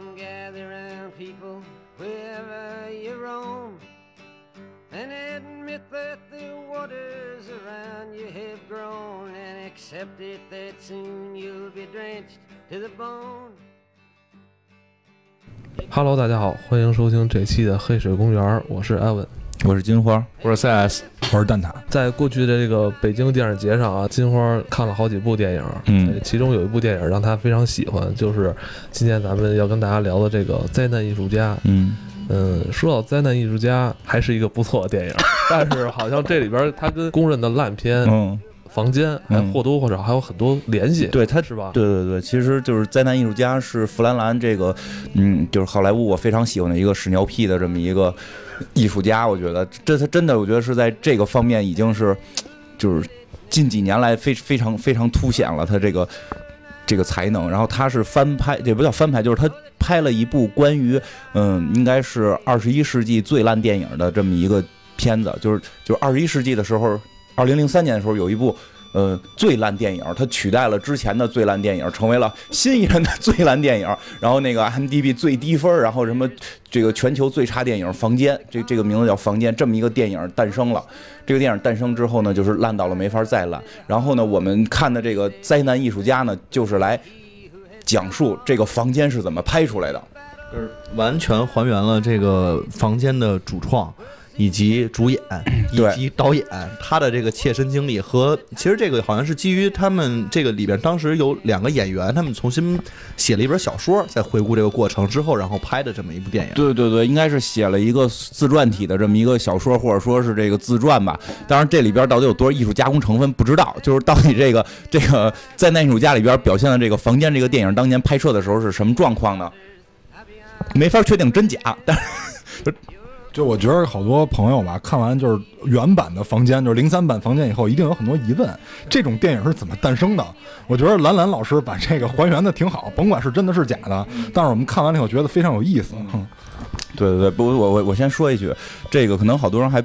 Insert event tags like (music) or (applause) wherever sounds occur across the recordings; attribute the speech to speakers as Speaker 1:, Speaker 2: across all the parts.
Speaker 1: Come gather round people wherever you roam and admit that the waters around you have grown and accept it that soon you'll be drenched to the bone.
Speaker 2: Hello，大家好，欢迎收听这期的黑水公园，我是艾文。
Speaker 3: 我是金花，
Speaker 4: 我是 CS，
Speaker 5: 我是蛋挞。
Speaker 2: 在过去的这个北京电影节上啊，金花看了好几部电影，
Speaker 3: 嗯，
Speaker 2: 其中有一部电影让他非常喜欢，就是今天咱们要跟大家聊的这个灾难艺术家。
Speaker 3: 嗯。
Speaker 2: 嗯，说到灾难艺术家，还是一个不错的电影，但是好像这里边他跟公认的烂片
Speaker 3: 嗯，《
Speaker 2: 房间》还
Speaker 3: 嗯
Speaker 2: 或多或少还有很多联系，
Speaker 3: 对，他
Speaker 2: 是吧？
Speaker 3: 对对对，其实就是灾难艺术家是弗兰兰这个，嗯，就是好莱坞我非常喜欢的一个屎尿屁的这么一个艺术家，我觉得这他真的，我觉得是在这个方面已经是，就是近几年来非非常非常凸显了他这个这个才能。然后他是翻拍，也不叫翻拍，就是他拍了一部关于，嗯，应该是二十一世纪最烂电影的这么一个片子，就是就是二十一世纪的时候，二零零三年的时候有一部。呃，最烂电影，它取代了之前的最烂电影，成为了新一任的最烂电影。然后那个 m d b 最低分，然后什么这个全球最差电影《房间》，这这个名字叫《房间》，这么一个电影诞生了。这个电影诞生之后呢，就是烂到了没法再烂。然后呢，我们看的这个灾难艺术家呢，就是来讲述这个房间是怎么拍出来的。
Speaker 4: 就是完全还原了这个房间的主创。以及主演 (clears throat) 以及导演他的这个切身经历和其实这个好像是基于他们这个里边当时有两个演员，他们重新写了一本小说，在回顾这个过程之后，然后拍的这么一部电影。
Speaker 3: 对对对，应该是写了一个自传体的这么一个小说，或者说是这个自传吧。当然，这里边到底有多少艺术加工成分不知道。就是到底这个这个在那艺术家里边表现的这个房间这个电影当年拍摄的时候是什么状况呢？没法确定真假，但是 (laughs)
Speaker 5: 就我觉得好多朋友吧，看完就是原版的房间，就是零三版房间以后，一定有很多疑问：这种电影是怎么诞生的？我觉得兰兰老师把这个还原的挺好，甭管是真的是假的，但是我们看完了以后觉得非常有意思。哼
Speaker 3: 对对对，不，我我我先说一句，这个可能好多人还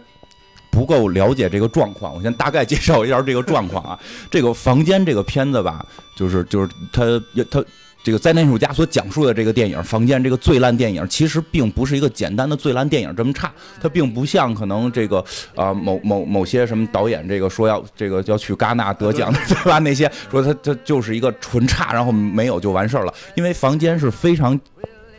Speaker 3: 不够了解这个状况，我先大概介绍一下这个状况啊。这个房间这个片子吧，就是就是它它。这个灾难艺术家所讲述的这个电影《房间》这个最烂电影，其实并不是一个简单的最烂电影这么差，它并不像可能这个啊、某某某些什么导演这个说要这个要去戛纳得奖的对吧？那些说它它就是一个纯差，然后没有就完事儿了。因为《房间》是非常。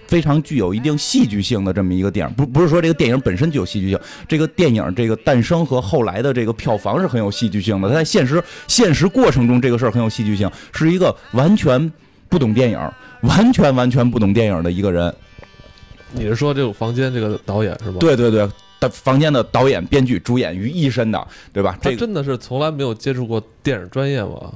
Speaker 3: 非常具有一定戏剧性的这么一个电影，不不是说这个电影本身具有戏剧性，这个电影这个诞生和后来的这个票房是很有戏剧性的。它在现实现实过程中，这个事儿很有戏剧性，是一个完全不懂电影、完全完全不懂电影的一个人。
Speaker 2: 你是说这个房间这个导演是吧？
Speaker 3: 对对对，的房间的导演、编剧、主演于一身的，对吧？这个
Speaker 2: 真的是从来没有接触过电影专业吗？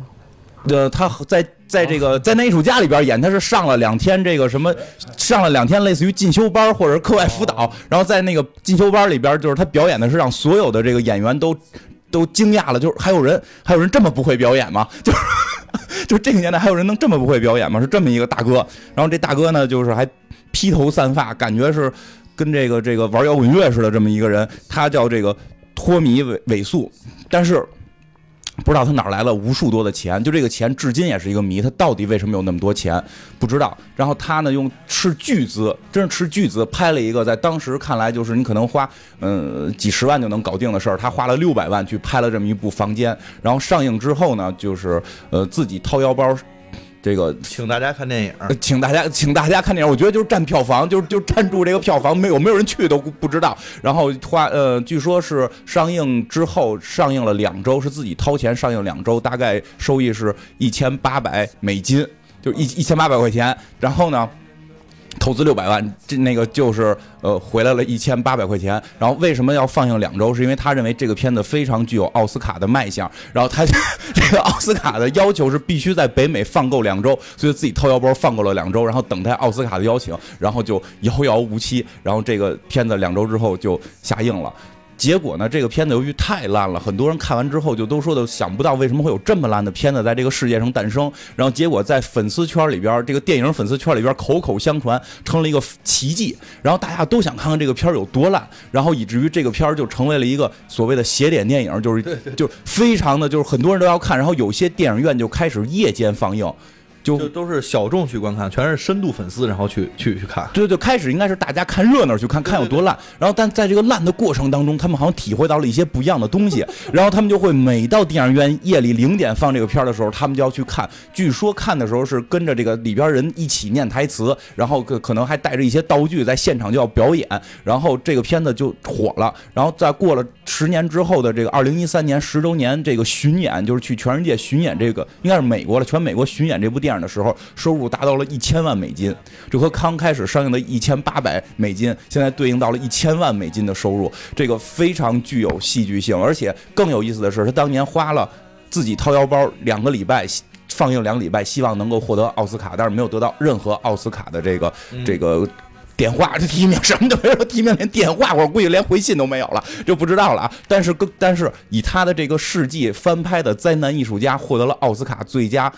Speaker 3: 呃，他在在这个在那艺术家里边演，他是上了两天这个什么，上了两天类似于进修班或者是课外辅导，然后在那个进修班里边，就是他表演的是让所有的这个演员都都惊讶了，就是还有人还有人这么不会表演吗？就是 (laughs) 就这个年代还有人能这么不会表演吗？是这么一个大哥，然后这大哥呢，就是还披头散发，感觉是跟这个这个玩摇滚乐似的这么一个人，他叫这个托米韦韦素，但是。不知道他哪来了无数多的钱，就这个钱至今也是一个谜，他到底为什么有那么多钱，不知道。然后他呢，用斥巨资，真是斥巨资拍了一个，在当时看来就是你可能花嗯、几十万就能搞定的事儿，他花了六百万去拍了这么一部《房间》，然后上映之后呢，就是呃自己掏腰包。这个
Speaker 4: 请大家看电影，
Speaker 3: 请大家请大家看电影，我觉得就是占票房，就是就占住这个票房，没有没有人去都不知道。然后花呃，据说是上映之后上映了两周，是自己掏钱上映两周，大概收益是一千八百美金，就一一千八百块钱。然后呢？投资六百万，这那个就是呃回来了一千八百块钱。然后为什么要放映两周？是因为他认为这个片子非常具有奥斯卡的卖相。然后他 (laughs) 这个奥斯卡的要求是必须在北美放够两周，所以自己掏腰包放够了两周，然后等待奥斯卡的邀请，然后就遥遥无期。然后这个片子两周之后就下映了。结果呢，这个片子由于太烂了，很多人看完之后就都说的想不到为什么会有这么烂的片子在这个世界上诞生。然后结果在粉丝圈里边，这个电影粉丝圈里边口口相传，成了一个奇迹。然后大家都想看看这个片儿有多烂，然后以至于这个片儿就成为了一个所谓的邪典电影，就是就非常的就是很多人都要看。然后有些电影院就开始夜间放映。就
Speaker 4: 就都是小众去观看，全是深度粉丝，然后去去去看。
Speaker 3: 对对，开始应该是大家看热闹去看看有多烂，然后但在这个烂的过程当中，他们好像体会到了一些不一样的东西，然后他们就会每到电影院夜里零点放这个片儿的时候，他们就要去看。据说看的时候是跟着这个里边人一起念台词，然后可可能还带着一些道具在现场就要表演，然后这个片子就火了。然后在过了十年之后的这个二零一三年十周年这个巡演，就是去全世界巡演这个应该是美国了，全美国巡演这部电影的时候，收入达到了一千万美金，这和刚开始上映的一千八百美金，现在对应到了一千万美金的收入，这个非常具有戏剧性，而且更有意思的是，他当年花了自己掏腰包两个礼拜。放映两个礼拜，希望能够获得奥斯卡，但是没有得到任何奥斯卡的这个、这个电话这 (laughs) 提名，什么都没有提名，连电话我估计连回信都没有了，就不知道了啊。但是更但是以他的这个事迹翻拍的《灾难艺术家》获得了奥斯卡最佳。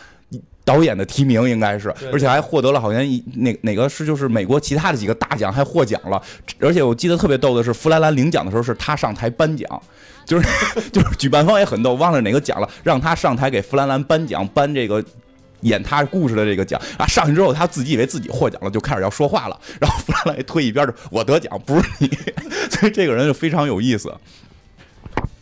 Speaker 3: 导演的提名应该是，而且还获得了好像一哪哪个是就是美国其他的几个大奖还获奖了，而且我记得特别逗的是，弗兰兰领奖的时候是他上台颁奖，就是 (laughs) 就是举办方也很逗，忘了哪个奖了，让他上台给弗兰兰颁奖，颁这个演他故事的这个奖。啊。上去之后，他自己以为自己获奖了，就开始要说话了，然后弗兰兰一推一边儿，我得奖不是你，(laughs) 所以这个人就非常有意思。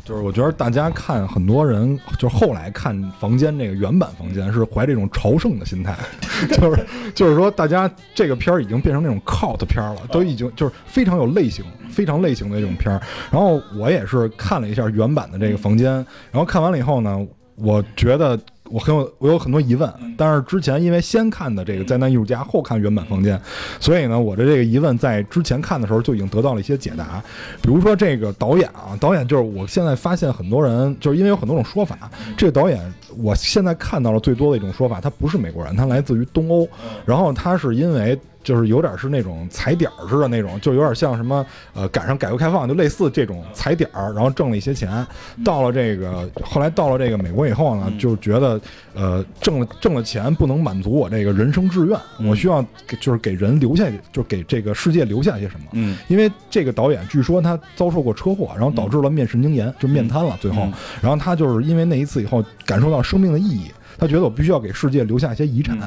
Speaker 5: 就是我觉得大家看很多人，就是后来看《房间》这个原版《房间》是怀这种朝圣的心态，(laughs) 就是就是说大家这个片儿已经变成那种 cult 片儿了，都已经就是非常有类型、非常类型的这种片儿。然后我也是看了一下原版的这个《房间》，然后看完了以后呢，我觉得。我很有我有很多疑问，但是之前因为先看的这个《灾难艺术家》，后看原版《房间》，所以呢，我的这个疑问在之前看的时候就已经得到了一些解答。比如说这个导演啊，导演就是我现在发现很多人就是因为有很多种说法，这个导演我现在看到了最多的一种说法，他不是美国人，他来自于东欧，然后他是因为。就是有点是那种踩点儿似的那种，就有点像什么呃赶上改革开放，就类似这种踩点儿，然后挣了一些钱。到了这个后来到了这个美国以后呢，就觉得呃挣了挣了钱不能满足我这个人生志愿，我需要给就是给人留下，就给这个世界留下些什么。
Speaker 3: 嗯，
Speaker 5: 因为这个导演据说他遭受过车祸，然后导致了面神经炎，就面瘫了。最后，然后他就是因为那一次以后感受到生命的意义，他觉得我必须要给世界留下一些遗产，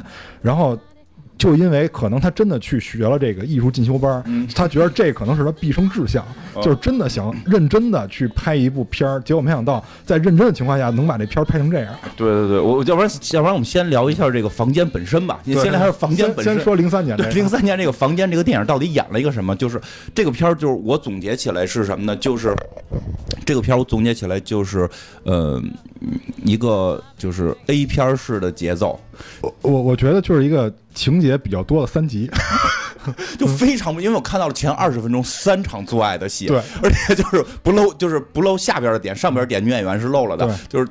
Speaker 5: 然后。就因为可能他真的去学了这个艺术进修班儿，他觉得这可能是他毕生志向，就是真的想认真的去拍一部片儿。结果没想到在认真的情况下能把这片儿拍成这样。
Speaker 3: 对对对，我要不然要不然我们先聊一下这个房间本身吧。你先聊下房间本身。
Speaker 5: 先说零三年，
Speaker 3: 对零三年这个房间这个电影到底演了一个什么？就是这个片儿，就是我总结起来是什么呢？就是这个片儿我总结起来就是呃一个就是 A 片儿式的节奏。
Speaker 5: 我我我觉得就是一个情节比较多的三集，(laughs)
Speaker 3: 就非常，因为我看到了前二十分钟三场做爱的戏，
Speaker 5: 对，
Speaker 3: 而且就是不露，就是不露下边的点，上边点女演员是露了的，就是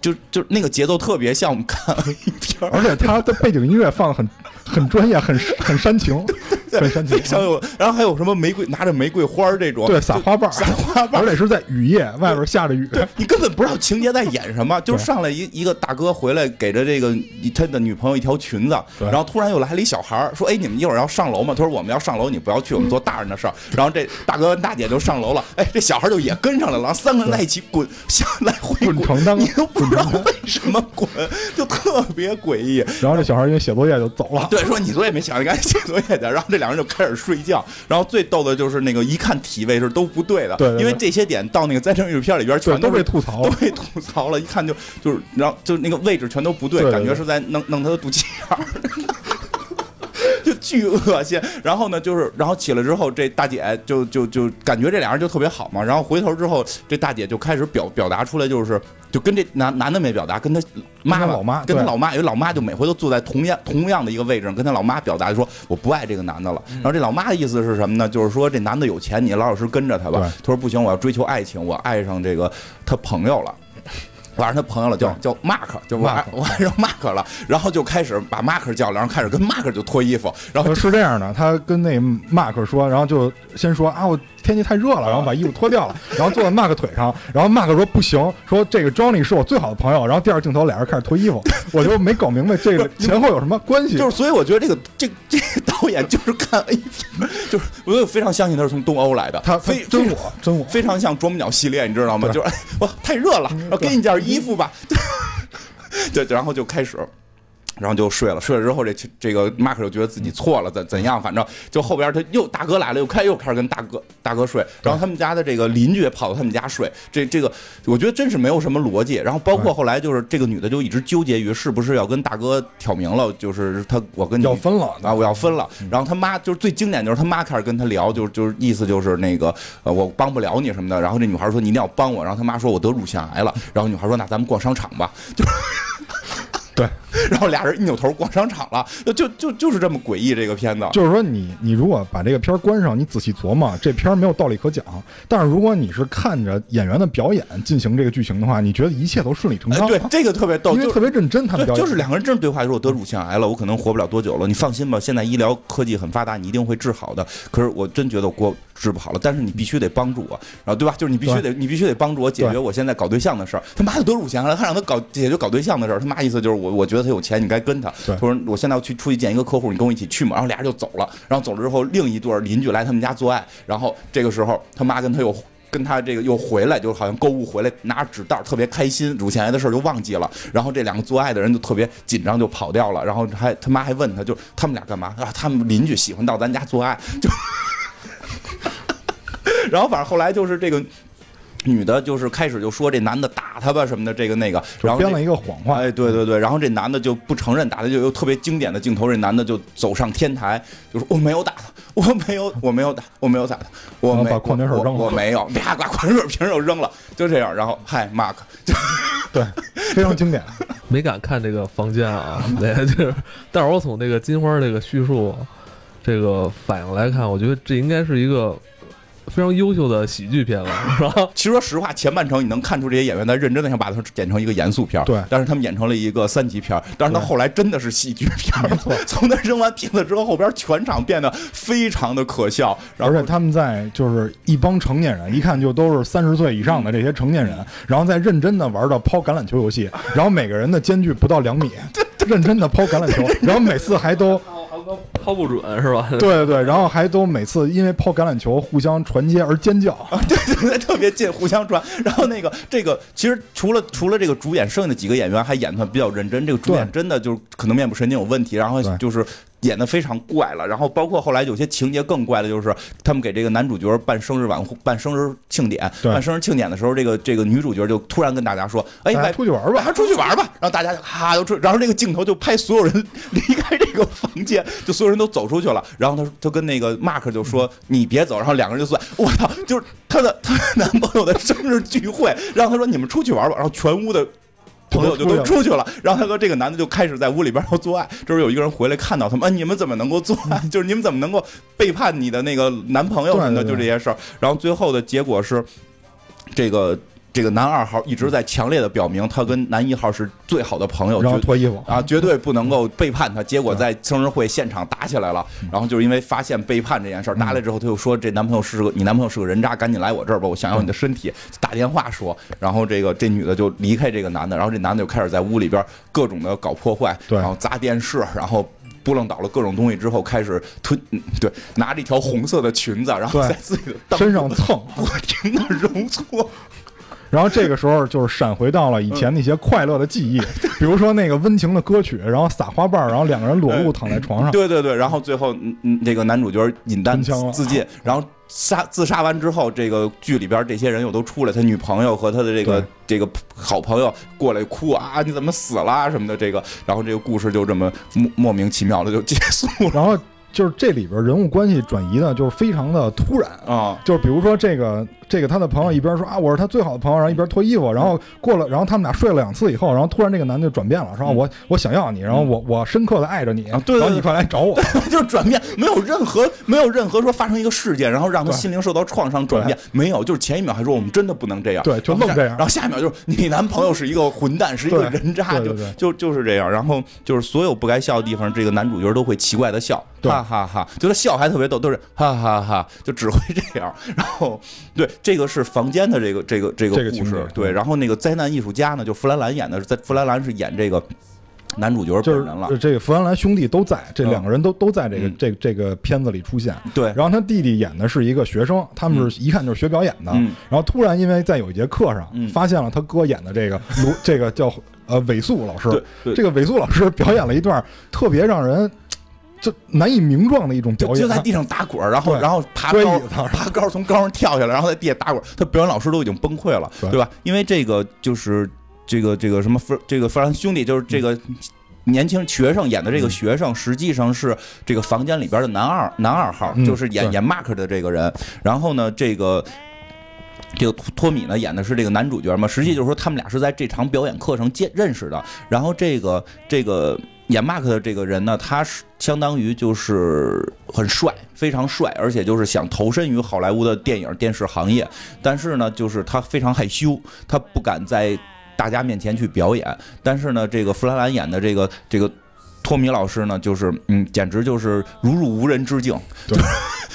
Speaker 3: 就就那个节奏特别像我们看一片，
Speaker 5: 而且他的背景音乐放的很很专业，很很煽情，很煽情，
Speaker 3: 非常有，然后还有什么玫瑰拿着玫瑰花这种，
Speaker 5: 对，撒花瓣，
Speaker 3: 撒花瓣，
Speaker 5: 而且是在雨夜，外边下着雨，对
Speaker 3: 你根本不知道情节在演什么，(laughs) 就是上来一一个大哥回来给着这个他的女朋友一条裙子，然后突然又来了一小孩说：“哎，你们一会儿要上楼吗？”他说：“我们要上楼，你不要去，我们做大人的事儿。”然后这大哥大姐就上楼了，哎，这小孩就也跟上来了，然后三个人在一起滚，下来回滚
Speaker 5: 床单，
Speaker 3: 你都不知道为什么滚，就特别诡异。
Speaker 5: 然后这小孩因为写作业就走了，
Speaker 3: 对，说你作业没写赶紧写作业去。然后这两人就开始睡觉。然后最逗的就是那个一看体位是都不对的，
Speaker 5: 对，
Speaker 3: 因为这些点到那个灾难预片里边全
Speaker 5: 都被吐槽，
Speaker 3: 都被吐槽了。一看就就是，然后就那个位置全都不对，感觉是在弄弄他的肚脐眼儿。(laughs) 就巨恶心，然后呢，就是，然后起来之后，这大姐就就就感觉这俩人就特别好嘛，然后回头之后，这大姐就开始表表达出来，就是就跟这男男的没表达，跟他妈妈
Speaker 5: 老妈，
Speaker 3: 跟他老妈，因为老妈就每回都坐在同样同样的一个位置上，跟他老妈表达说我不爱这个男的了。然后这老妈的意思是什么呢？就是说这男的有钱，你老老实跟着他吧。他说不行，我要追求爱情，我爱上这个他朋友了。我让他朋友了，叫叫 Mark，就我 (laughs) 我爱上 Mark 了，然后就开始把 Mark 叫来，然后开始跟 Mark 就脱衣服，然后
Speaker 5: 是这样的，他跟那 Mark 说，然后就先说啊我。天气太热了，然后把衣服脱掉了，然后坐在 Mark 腿上，然后 Mark 说不行，说这个 Johnny 是我最好的朋友，然后第二镜头俩人开始脱衣服，我就没搞明白这个 (laughs) 前后有什么关系。
Speaker 3: 就是所以我觉得这个这这个导演就是看 A 片，就是我就非常相信他是从东欧来的，
Speaker 5: 他
Speaker 3: 非
Speaker 5: 真我真我
Speaker 3: 非常像啄木鸟系列，你知道吗？就是哇太热了，然后给你件衣服吧，(laughs) 对，然后就开始。然后就睡了，睡了之后这这个马克就觉得自己错了，怎怎样？反正就后边他又大哥来了，又开又开始跟大哥大哥睡，然后他们家的这个邻居也跑到他们家睡，这这个我觉得真是没有什么逻辑。然后包括后来就是这个女的就一直纠结于是不是要跟大哥挑明了，就是他我跟你
Speaker 5: 要分了
Speaker 3: 啊，我要分了。然后他妈就是最经典就是他妈开始跟他聊，就是就是意思就是那个呃我帮不了你什么的。然后这女孩说你一定要帮我，然后他妈说我得乳腺癌了，然后女孩说那咱们逛商场吧，
Speaker 5: 对，(laughs)
Speaker 3: 然后俩人一扭头逛商场了，就就就就是这么诡异这个片子。
Speaker 5: 就是说你你如果把这个片儿关上，你仔细琢磨，这片儿没有道理可讲。但是如果你是看着演员的表演进行这个剧情的话，你觉得一切都顺理成
Speaker 3: 哎，
Speaker 5: 章，
Speaker 3: 对，这个特别逗，
Speaker 5: 因为特别认真，他们表，演
Speaker 3: 就是两个人真是对话，说我得乳腺癌了，我可能活不了多久了。你放心吧，现在医疗科技很发达，你一定会治好的。可是我真觉得我过治不好了，但是你必须得帮助我，然后对吧？就是你必须得你必须得帮助我解决我现在搞对象的事儿。他妈的得乳腺癌了，还让他搞解决搞对象的事儿，他妈意思就是我我觉得他有钱，你该跟他。
Speaker 5: 对
Speaker 3: 他说我现在要去出去见一个客户，你跟我一起去嘛。然后俩人就走了，然后走了之后，另一对邻居来他们家做爱，然后这个时候他妈跟他又。跟他这个又回来，就好像购物回来，拿着纸袋特别开心，乳腺癌的事儿就忘记了。然后这两个做爱的人就特别紧张，就跑掉了。然后还他妈还问他，就他们俩干嘛啊？他们邻居喜欢到咱家做爱，就。(laughs) 然后反正后来就是这个女的，就是开始就说这男的打她吧什么的，这个那个，然后
Speaker 5: 编了一个谎话。
Speaker 3: 哎，对对对，然后这男的就不承认打她，就有特别经典的镜头，这男的就走上天台，就说我没有打他，我没有，我没有打，我没有打他，我没
Speaker 5: 把矿泉水扔了
Speaker 3: 我没有，啪把矿泉水瓶又扔了，就这样，然后嗨，Mark，就 (laughs)
Speaker 5: 对，非常经典。(laughs)
Speaker 2: 没敢看这个房间啊，(laughs) 对，就是，但是我从这个金花这个叙述这个反应来看，我觉得这应该是一个非常优秀的喜剧片了，(laughs) 是吧？
Speaker 3: 其实说实话，前半程你能看出这些演员在认真的想把它演成一个严肃片儿，
Speaker 5: 对。
Speaker 3: 但是他们演成了一个三级片儿，但是
Speaker 5: 他
Speaker 3: 后来真的是喜剧片儿，从他扔完瓶子之后，后边全场变得非常的可笑，然后
Speaker 5: 而且他们在就是一帮成年人，一看就都是三十岁以上的这些成年人，然后在认真的玩着抛橄榄球游戏，然后每个人的间距不到两米，(laughs) 认真的抛橄榄球，(laughs) 然后每次还都
Speaker 2: 抛不准是吧？(laughs)
Speaker 5: 对对对，然后还都每次因为抛橄榄球互相传接而尖叫。
Speaker 3: 啊 (laughs) 对对对，特别近，互相传。然后那个这个，其实除了除了这个主演，剩下的几个演员还演的比较认真。这个主演真的就是可能面部神经有问题，然后就是演的非常怪了。然后包括后来有些情节更怪的，就是他们给这个男主角办生日晚会、办生日庆典、办生日庆典的时候，这个这个女主角就突然跟大家说：“哎，
Speaker 5: 出去玩吧
Speaker 3: 还出去玩吧。”然后大家就哈都出，然后这个镜头就拍所有人 (laughs) 离开这个房间，就所有人都走出去了。然后他他跟那个 Mark 就说：“你别走。”然后两个人就算，我操，就是他的他的男朋友的生日聚会，然后他说：“你们出去玩吧。”然后全屋的。朋友就都出去了，然后他和这个男的就开始在屋里边要做爱。这时候有一个人回来看到他们，啊，你们怎么能够做爱？(laughs) 就是你们怎么能够背叛你的那个男朋友什么的？就这些事儿。然后最后的结果是，这个这个男二号一直在强烈的表明，他跟男一号是最好的朋友，
Speaker 5: 然后脱衣服
Speaker 3: 啊，绝对不能够背叛他。结果在生日会现场打起来了，然后就是因为发现背叛这件事儿，打来之后他又说这男朋友是个你男朋友是个人渣，赶紧来我这儿吧，我想要你的身体。打电话说，然后这个这女的就离开这个男的，然后这男的就开始在屋里边各种的搞破坏，
Speaker 5: 对
Speaker 3: 然后砸电视，然后。拨楞倒了各种东西之后，开始吞，嗯对，拿着一条红色的裙子，然后在自己的
Speaker 5: 身上蹭，(laughs)
Speaker 3: 不停的揉搓，
Speaker 5: 然后这个时候就是闪回到了以前那些快乐的记忆，(laughs) 比如说那个温情的歌曲，然后撒花瓣儿，然后两个人裸露躺在床上，
Speaker 3: 对对对，然后最后嗯嗯，这个男主角引弹自尽，(laughs) 然后杀自杀完之后，这个剧里边这些人又都出来，他女朋友和他的这个这个好朋友过来哭啊，你怎么死了啊什么的，这个，然后这个故事就这么莫莫名其妙的就结束了
Speaker 5: 然后就是这里边人物关系转移呢，就是非常的突然。
Speaker 3: 啊。
Speaker 5: 就是比如说这个这个他的朋友一边说啊我是他最好的朋友，然后一边脱衣服，然后过了，然后他们俩睡了两次以后，然后突然这个男的就转变了，说啊我我想要你，然后我我深刻的爱着你，
Speaker 3: 啊对对对
Speaker 5: 然后你快来找我，(laughs)
Speaker 3: 就是转变，没有任何没有任何说发生一个事件，然后让他心灵受到创伤转变，没有，就是前一秒还说我们真的不能这样，
Speaker 5: 对就
Speaker 3: 然后下
Speaker 5: 愣这样。
Speaker 3: 然后下一秒就是你男朋友是一个混蛋，是一个人渣，就就就是这样，然后就是所有不该笑的地方，这个男主角都会奇怪的笑，
Speaker 5: 对。
Speaker 3: 哈哈哈，就他笑还特别逗，都是哈哈哈，就只会这样，然后对这个是房间的这个这个这个故事，对，
Speaker 5: 嗯。
Speaker 3: 然后那个灾难艺术家呢，就弗兰兰演的，在弗兰兰是演这个男主角
Speaker 5: 就是
Speaker 3: 本人了，
Speaker 5: 这个弗兰兰兄弟都在，这
Speaker 3: 嗯
Speaker 5: 两个人都都在这个
Speaker 3: 嗯。
Speaker 5: 这这个片子里出现。
Speaker 3: 对，
Speaker 5: 然后他弟弟演的是一个学生，他们是一看就是学表演的。
Speaker 3: 嗯。
Speaker 5: 然后突然因为在有一节课上
Speaker 3: 嗯。
Speaker 5: 发现了他哥演的这个 (laughs) 卢这个叫呃韦素老师。
Speaker 3: 对，对。
Speaker 5: 这个韦素老师表演了一段特别让人就难以名状的一种表演，
Speaker 3: 就就在地上打滚儿，然后然后爬高 (laughs) 爬高从高上跳下来，然后在地下打滚儿，他表演老师都已经崩溃了，
Speaker 5: 对
Speaker 3: 对吧？因为这个就是这个这个什么弗这个弗兰兄弟，就是这个。年轻学生演的这个学生，实际上是这个房间里边的男二男二号，
Speaker 5: 嗯
Speaker 3: 就是演
Speaker 5: 对
Speaker 3: 演 Mark 的这个人。然后呢，这个这个托托米呢演的是这个男主角嘛，实际就是说他们俩是在这场表演课上见认识的。然后这个这个演 Mark 的这个人呢，他是相当于就是很帅，非常帅，而且就是想投身于好莱坞的电影电视行业，但是呢，就是他非常害羞，他不敢在大家面前去表演。但是呢，这个弗兰兰演的这个这个。托米老师呢，就是嗯，简直就是如入无人之境，
Speaker 5: 对。(laughs)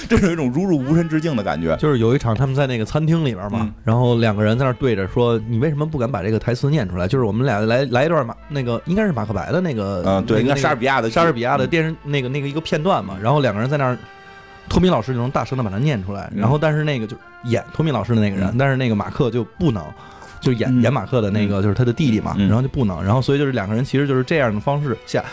Speaker 3: 这是有一种如入无人之境的感觉。
Speaker 4: 就是有一场他们在那个餐厅里边嘛，
Speaker 3: 嗯。
Speaker 4: 然后两个人在那对着说：“你为什么不敢把这个台词念出来？”就是我们俩来来一段马那个应该是马克白的那个，
Speaker 3: 嗯，对，
Speaker 4: 应
Speaker 3: 该莎士比亚的
Speaker 4: 莎士比亚的
Speaker 3: 嗯。
Speaker 4: 电视那个那个一个片段嘛，然后两个人在那儿，托米老师就能大声的把它念出来，
Speaker 3: 嗯。
Speaker 4: 然后但是那个就演托米老师的那个人，
Speaker 3: 嗯。
Speaker 4: 但是那个马克就不能。就演
Speaker 3: 嗯。
Speaker 4: 演马克的那个就是他的弟弟嘛，
Speaker 3: 嗯。
Speaker 4: 然后就不能，然后所以就是两个人其实就是这样的方式下，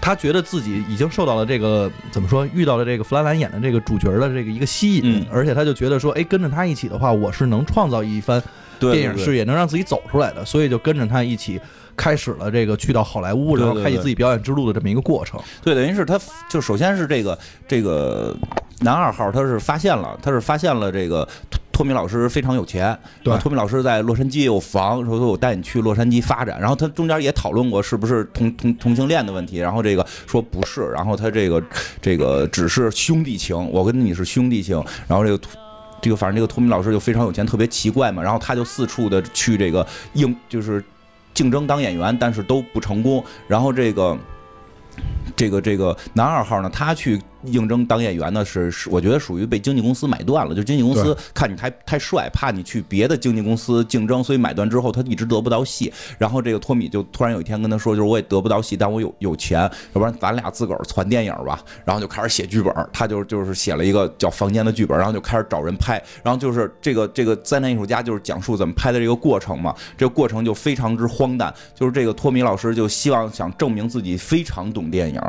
Speaker 4: 他觉得自己已经受到了这个怎么说，遇到了这个弗兰兰演的这个主角的这个一个吸引，
Speaker 3: 嗯。
Speaker 4: 而且他就觉得说，哎，跟着他一起的话，我是能创造一番电影事业，能让自己走出来的，所以就跟着他一起开始了这个去到好莱坞，然后开启自己表演之路的这么一个过程。
Speaker 3: 对，等于是他就首先是这个这个男二号，他是发现了，他是发现了这个托托米老师非常有钱，
Speaker 5: 对
Speaker 3: 托米老师在洛杉矶有房，说说我带你去洛杉矶发展，然后他中间也讨论过是不是同同同性恋的问题，然后这个说不是，然后他这个这个只是兄弟情，我跟你是兄弟情，然后这个。这个反正这个托米老师就非常有钱，特别奇怪嘛，然后他就四处的去这个应就是竞争当演员，但是都不成功。然后这个这个这个男二号呢，他去应征当演员呢，是是我觉得属于被经纪公司买断了。就经纪公司看你太太帅，怕你去别的经纪公司竞争，所以买断之后他一直得不到戏。然后这个托米就突然有一天跟他说，就是我也得不到戏，但我有有钱，要不然咱俩自个儿攒电影吧。然后就开始写剧本，他就就是写了一个叫《房间》的剧本，然后就开始找人拍。然后就是这个这个灾难艺术家就是讲述怎么拍的这个过程嘛，这个过程就非常之荒诞。就是这个托米老师就希望想证明自己非常懂电影，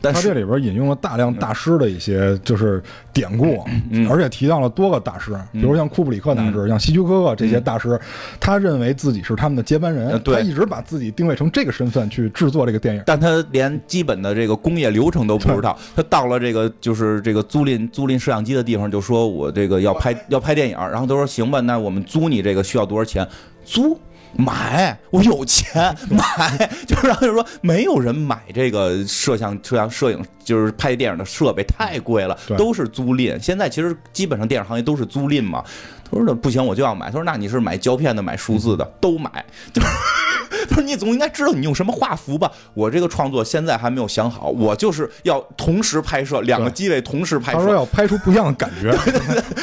Speaker 3: 但是
Speaker 5: 他这里边引用了大量大师的一些就是典故，
Speaker 3: 嗯
Speaker 5: 而且提到了多个大师，比如像库布里克大师、像希区柯克这些大师，他认为自己是他们的接班人他一直把自己定位成这个身份去制作这个电影。
Speaker 3: 但他连基本的这个工业流程都不知道。他到了这个就是这个租赁租赁摄像机的地方，就说我这个要拍要拍电影，然后他说行吧，那我们租你这个需要多少钱？租。买，我有钱 (laughs) 买，就是然后就说没有人买这个摄像摄像摄影，就是拍电影的设备太贵了，都是租赁。现在其实基本上电影行业都是租赁嘛。他说不行，我就要买。他说那你是买胶片的，买数字的，都买。就是 (laughs) 他说你总应该知道你用什么画幅吧？我这个创作现在还没有想好，我就是要同时拍摄两个机位同时拍摄，
Speaker 5: 他说要拍出不一样的感觉，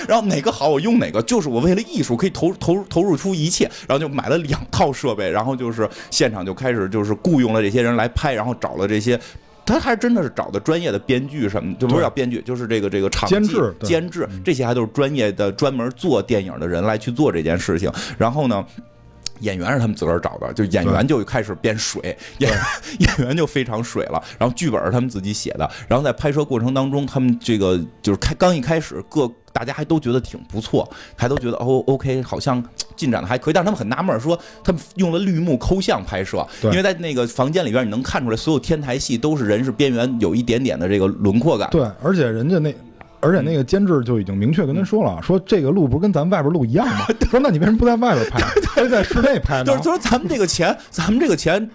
Speaker 3: 然后哪个好我用哪个，就是我为了艺术可以投投投入出一切，然后就买了两套设备，然后就是现场就开始就是雇佣了这些人来拍，然后找了这些。他还真的是找的专业的编剧什么，就不是
Speaker 5: 对
Speaker 3: 叫编剧，就是这个这个场
Speaker 5: 监制
Speaker 3: 监制这些还都是专业的专门做电影的人来去做这件事情。然后呢，演员是他们自个儿找的，就演员就开始变水，演 (laughs) 演员就非常水了。然后剧本是他们自己写的，然后在拍摄过程当中，他们这个就是开刚一开始各。大家还都觉得挺不错，还都觉得哦，OK，好像进展的还可以，但是他们很纳闷儿，说他们用了绿幕抠像拍摄，因为在那个房间里边，你能看出来，所有天台戏都是人是边缘有一点点的这个轮廓感。
Speaker 5: 对，而且人家那。而且那个监制就已经明确跟他说了，说这个路不是跟咱外边路一样吗？(laughs) 说那你为什么不在外边拍，非在室内拍呢
Speaker 3: 就是？说咱们这个钱，咱们这个钱。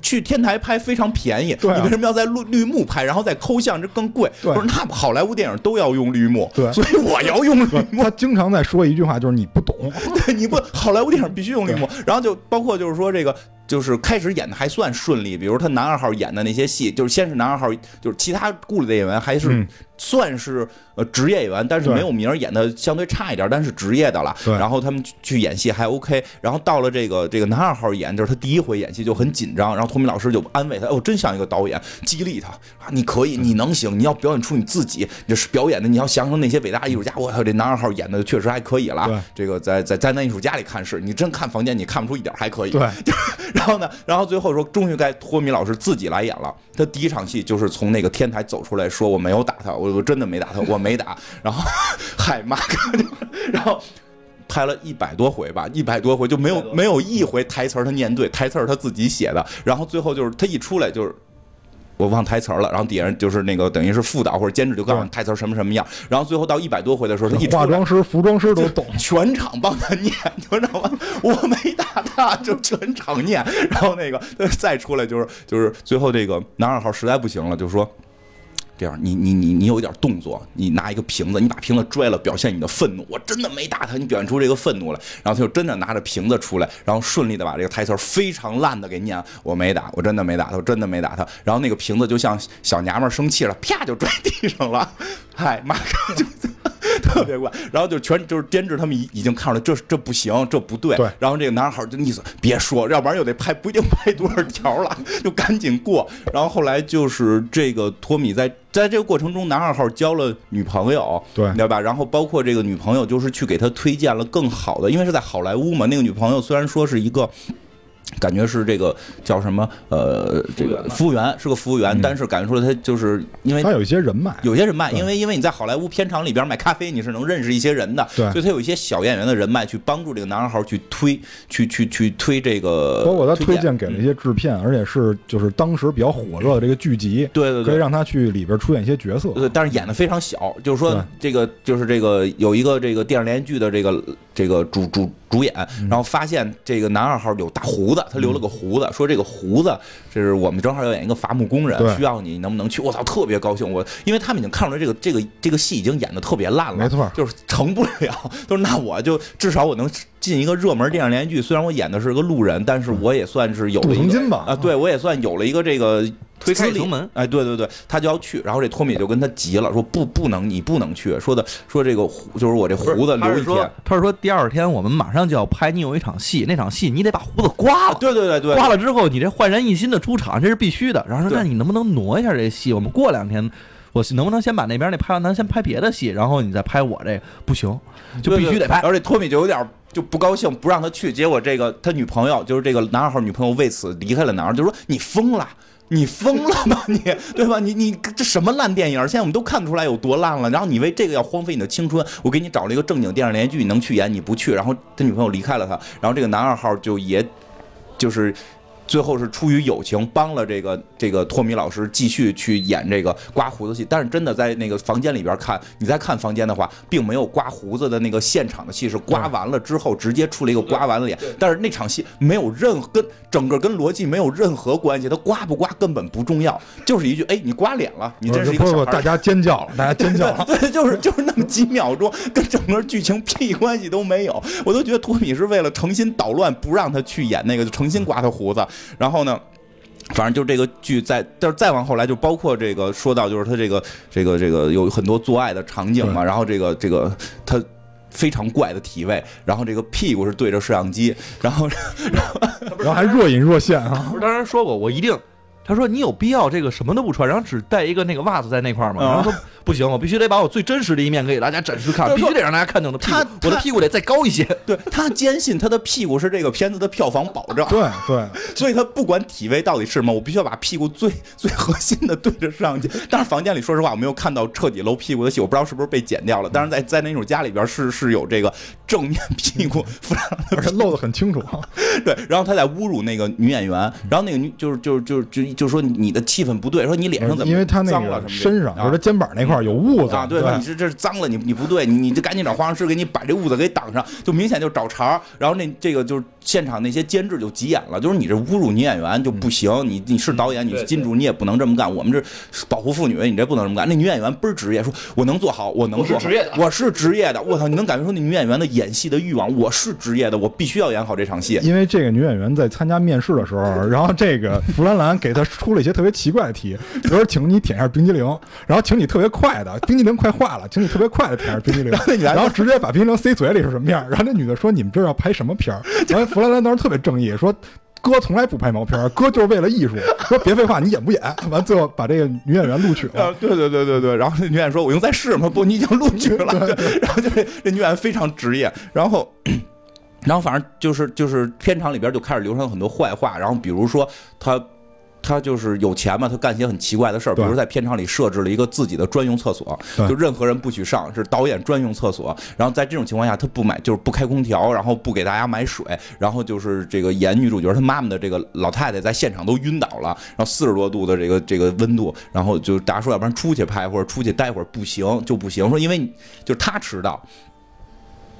Speaker 3: 去天台拍非常便宜，
Speaker 5: 对啊
Speaker 3: 你为什么要在绿绿幕拍，然后再抠像，这更贵？不是那好莱坞电影都要用绿幕，
Speaker 5: 对
Speaker 3: 所以我要用绿幕。
Speaker 5: 他经常在说一句话，就是你不懂。(laughs)
Speaker 3: 对，你不好莱坞电影必须用绿幕，然后就包括就是说这个。就是开始演的还算顺利，比如他男二号演的那些戏，就是先是男二号，就是其他雇里的演员还是
Speaker 5: 嗯。
Speaker 3: 算是呃职业演员，但是没有名儿，演的相对差一点，但是职业的了。
Speaker 5: 对。
Speaker 3: 然后他们去去演戏还 OK，然后到了这个这个男二号演，就是他第一回演戏就很紧张，然后托米老师就安慰他，哦，真像一个导演，激励他啊，你可以，你能行，你要表演出你自己，你这是表演的，你要想想那些伟大艺术家，我操，这男二号演的确实还可以了。
Speaker 5: 对。
Speaker 3: 这个在在灾难艺术家里看是，你真看房间，你看不出一点还可以。
Speaker 5: 对，
Speaker 3: 然 (laughs) 后呢，(laughs) 然后最后说，终于该托米老师自己来演了。他第一场戏就是从那个天台走出来说：“我没有打他，我我真的没打他，我没打。”然后，嗨妈，(laughs) 然后拍了一百多回吧，一百多回就没有没有一回台词儿他念对，台词儿他自己写的。然后最后就是他一出来就是。我忘台词儿了，然后底下就是那个等于是副导或者监制就告诉你台词儿什么什么样，然后最后到一百多回的时候，他一
Speaker 5: 化妆师、服装师都懂。
Speaker 3: 全场帮他念，你知道吗？我没打他，就全场念。然后那个再出来就是就是最后这个男二号实在不行了，就说。这样，你你你你有一点动作，你拿一个瓶子，你把瓶子拽了，表现你的愤怒。我真的没打他，你表现出这个愤怒来。然后他就真的拿着瓶子出来，然后顺利的把这个台词非常烂的给念。我没打，我真的没打他，我真的没打他。然后那个瓶子就像小娘们生气了，啪就拽地上了。嗨，马上就。特别怪，然后就全就是监制他们已已经看出来这这不行，这不对。
Speaker 5: 对
Speaker 3: 然后这个男孩就意思别说，要不然又得拍不一定拍多少条了，就赶紧过。然后后来就是这个托米在在这个过程中，男二号交了女朋友，
Speaker 5: 对
Speaker 3: 知道吧？然后包括这个女朋友就是去给他推荐了更好的，因为是在好莱坞嘛。那个女朋友虽然说是一个。感觉是这个叫什么？呃，这个服务员是个服务员，但是感觉出来他就是因为
Speaker 5: 他有一些人脉，
Speaker 3: 有些人脉，因为因为你在好莱坞片场里边买咖啡，你是能认识一些人的，
Speaker 5: 对。
Speaker 3: 所以他有一些小演员的人脉去帮助这个男二号去推，去去去推这个，
Speaker 5: 包括他推
Speaker 3: 荐。
Speaker 5: 荐给了一些制片，而且是就是当时比较火热的这个剧集，
Speaker 3: 对对对。
Speaker 5: 可以让他去里边出演一些角色。
Speaker 3: 对，但是演的非常小，就是说这个就是这个有一个这个电视连续剧的这个这个主主主演，
Speaker 5: 嗯。
Speaker 3: 然后发现这个男二号有大胡子，他留了个胡子，说这个胡子这是我们正好要演一个伐木工人，需要你能不能去？我操，特别高兴！我因为他们已经看出来这个这个这个戏已经演的特别烂了，
Speaker 5: 没错
Speaker 3: 就是成不了。(laughs) 就是那我就至少我能进一个热门电视连续剧，虽然我演的是个路人，但是我也算是有一个
Speaker 5: 吧
Speaker 3: 啊，对我也算有了一个这个。
Speaker 4: 推开
Speaker 3: 资历
Speaker 4: 一层门
Speaker 3: 哎，对对对，他就要去，然后这托米就跟他急了，说不不能，你不能去，说的说这个胡就是我这胡子
Speaker 4: 他是说
Speaker 3: 留一天，
Speaker 4: 他是说第二天我们马上就要拍，你有一场戏，那场戏你得把胡子刮了。
Speaker 3: 对 (laughs) 对对对，
Speaker 4: 刮了之后，你这焕然一新的出场，这是必须的。然后说，那你能不能挪一下这戏？我们过两天，我能不能先把那边那拍完，咱先拍别的戏，然后你再拍我这个？不行，就必须得拍。
Speaker 3: 而且托米就有点就不高兴，不让他去。结果这个他女朋友，就是这个男二号女朋友，为此离开了男二，就说你疯了。你疯了吗 (laughs) 你，对吧？你你这什么烂电影？现在我们都看出来有多烂了。然后你为这个要荒废你的青春，我给你找了一个正经电视连续剧，你能去演，你不去。然后他女朋友离开了他，然后这个男二号就也，就是最后是出于友情帮了这个这个托米老师继续去演这个刮胡子戏，但是真的在那个房间里边看，你再看房间的话，并没有刮胡子的那个现场的戏，是刮完了之后直接出了一个刮完了脸，但是那场戏没有任何跟整个跟逻辑没有任何关系，他刮不刮根本不重要，就是一句哎你刮脸了，你真是一个小孩。
Speaker 5: 大家尖叫了，大家尖叫了。
Speaker 3: 对，就是就是那么几秒钟，跟整个剧情屁关系都没有。我都觉得托米是为了诚心捣乱，不让他去演那个，就诚心刮他胡子。然后呢？反正就这个剧在，但是再往后来，就包括这个说到，就是他这个这个这个有很多做爱的场景嘛，然后这个这个他非常怪的体位，然后这个屁股是对着摄像机，然后 (laughs)
Speaker 5: 然后还若隐若现啊
Speaker 4: 不。是当时说过，我一定。他说：“你有必要这个什么都不穿，然后只带一个那个袜子在那块儿吗？”
Speaker 3: 啊
Speaker 4: 然后说：“不行，我必须得把我最真实的一面给大家展示看，必须得让大家看见我的屁股
Speaker 3: 他，
Speaker 4: 我的屁股得再高一些。(laughs)
Speaker 3: 对他坚信他的屁股是这个片子的票房保障，
Speaker 5: 对 (laughs) 对，
Speaker 3: 所以他不管体位到底是什么，我必须要把屁股最最核心的对着摄像机。(laughs) 但是房间里，说实话，我没有看到彻底露屁股的戏，我不知道是不是被剪掉了。但是在在那种家里边是是有这个正面屁股
Speaker 5: 而且露的很清楚。
Speaker 3: 对，然后他在侮辱那个女演员，然后那个女就是就是就是就就说你的气氛不对，说你脸上怎么
Speaker 5: 因为他那
Speaker 3: 脏了
Speaker 5: 身上，就
Speaker 3: 啊
Speaker 5: 是他肩膀那块有痦子
Speaker 3: 啊，对，说你是这是脏了，你你不对，你你就赶紧找化妆师给你把这痦子给挡上，就明显就找茬儿。然后那这个就是现场那些监制就急眼了，就是你这侮辱女演员就不行，你你是导演，你是金主，你也不能这么干。我们这保护妇女，你这不能这么干。那女演员倍儿职业，说我能做好，我能做好，
Speaker 4: 我是职业的
Speaker 3: 我是职业的。我操，你能感觉出那女演员的演戏的欲望，我是职业的，我必须要演好这场戏。
Speaker 5: 因为这个女演员在参加面试的时候，(laughs) 然后这个弗兰兰给她出了一些特别奇怪的题，比如说请你舔一下冰激凌，然后请你特别快的，冰激凌快化了，请你特别快的舔一下，冰激凌，(laughs) 然后直接把冰激凌塞嘴里是什么样？然后那女的说：“你们这要拍什么片儿？”然后弗兰兰当时特别正义，说。哥从来不拍毛片儿，哥就是为了艺术。说别废话，你演不演？完最后把这个女演员录取了。
Speaker 3: 啊，对对对对对，然后那女演员说：“我用再试吗？”不，你已经录取了。(laughs) 然后就这这女演员非常职业，然后。然后反正就是就是片场里边就开始流传很多坏话，然后比如说他他就是有钱嘛，他干些很奇怪的事儿，比如在片场里设置了一个自己的专用厕所，就任何人不许上，是导演专用厕所。然后在这种情况下，他不买就是不开空调，然后不给大家买水，然后就是这个演女主角她妈妈的这个老太太在现场都晕倒了，然后四十多度的这个这个温度，然后就大家说要不然出去拍或者出去待会儿不行就不行，说因为就是他迟到，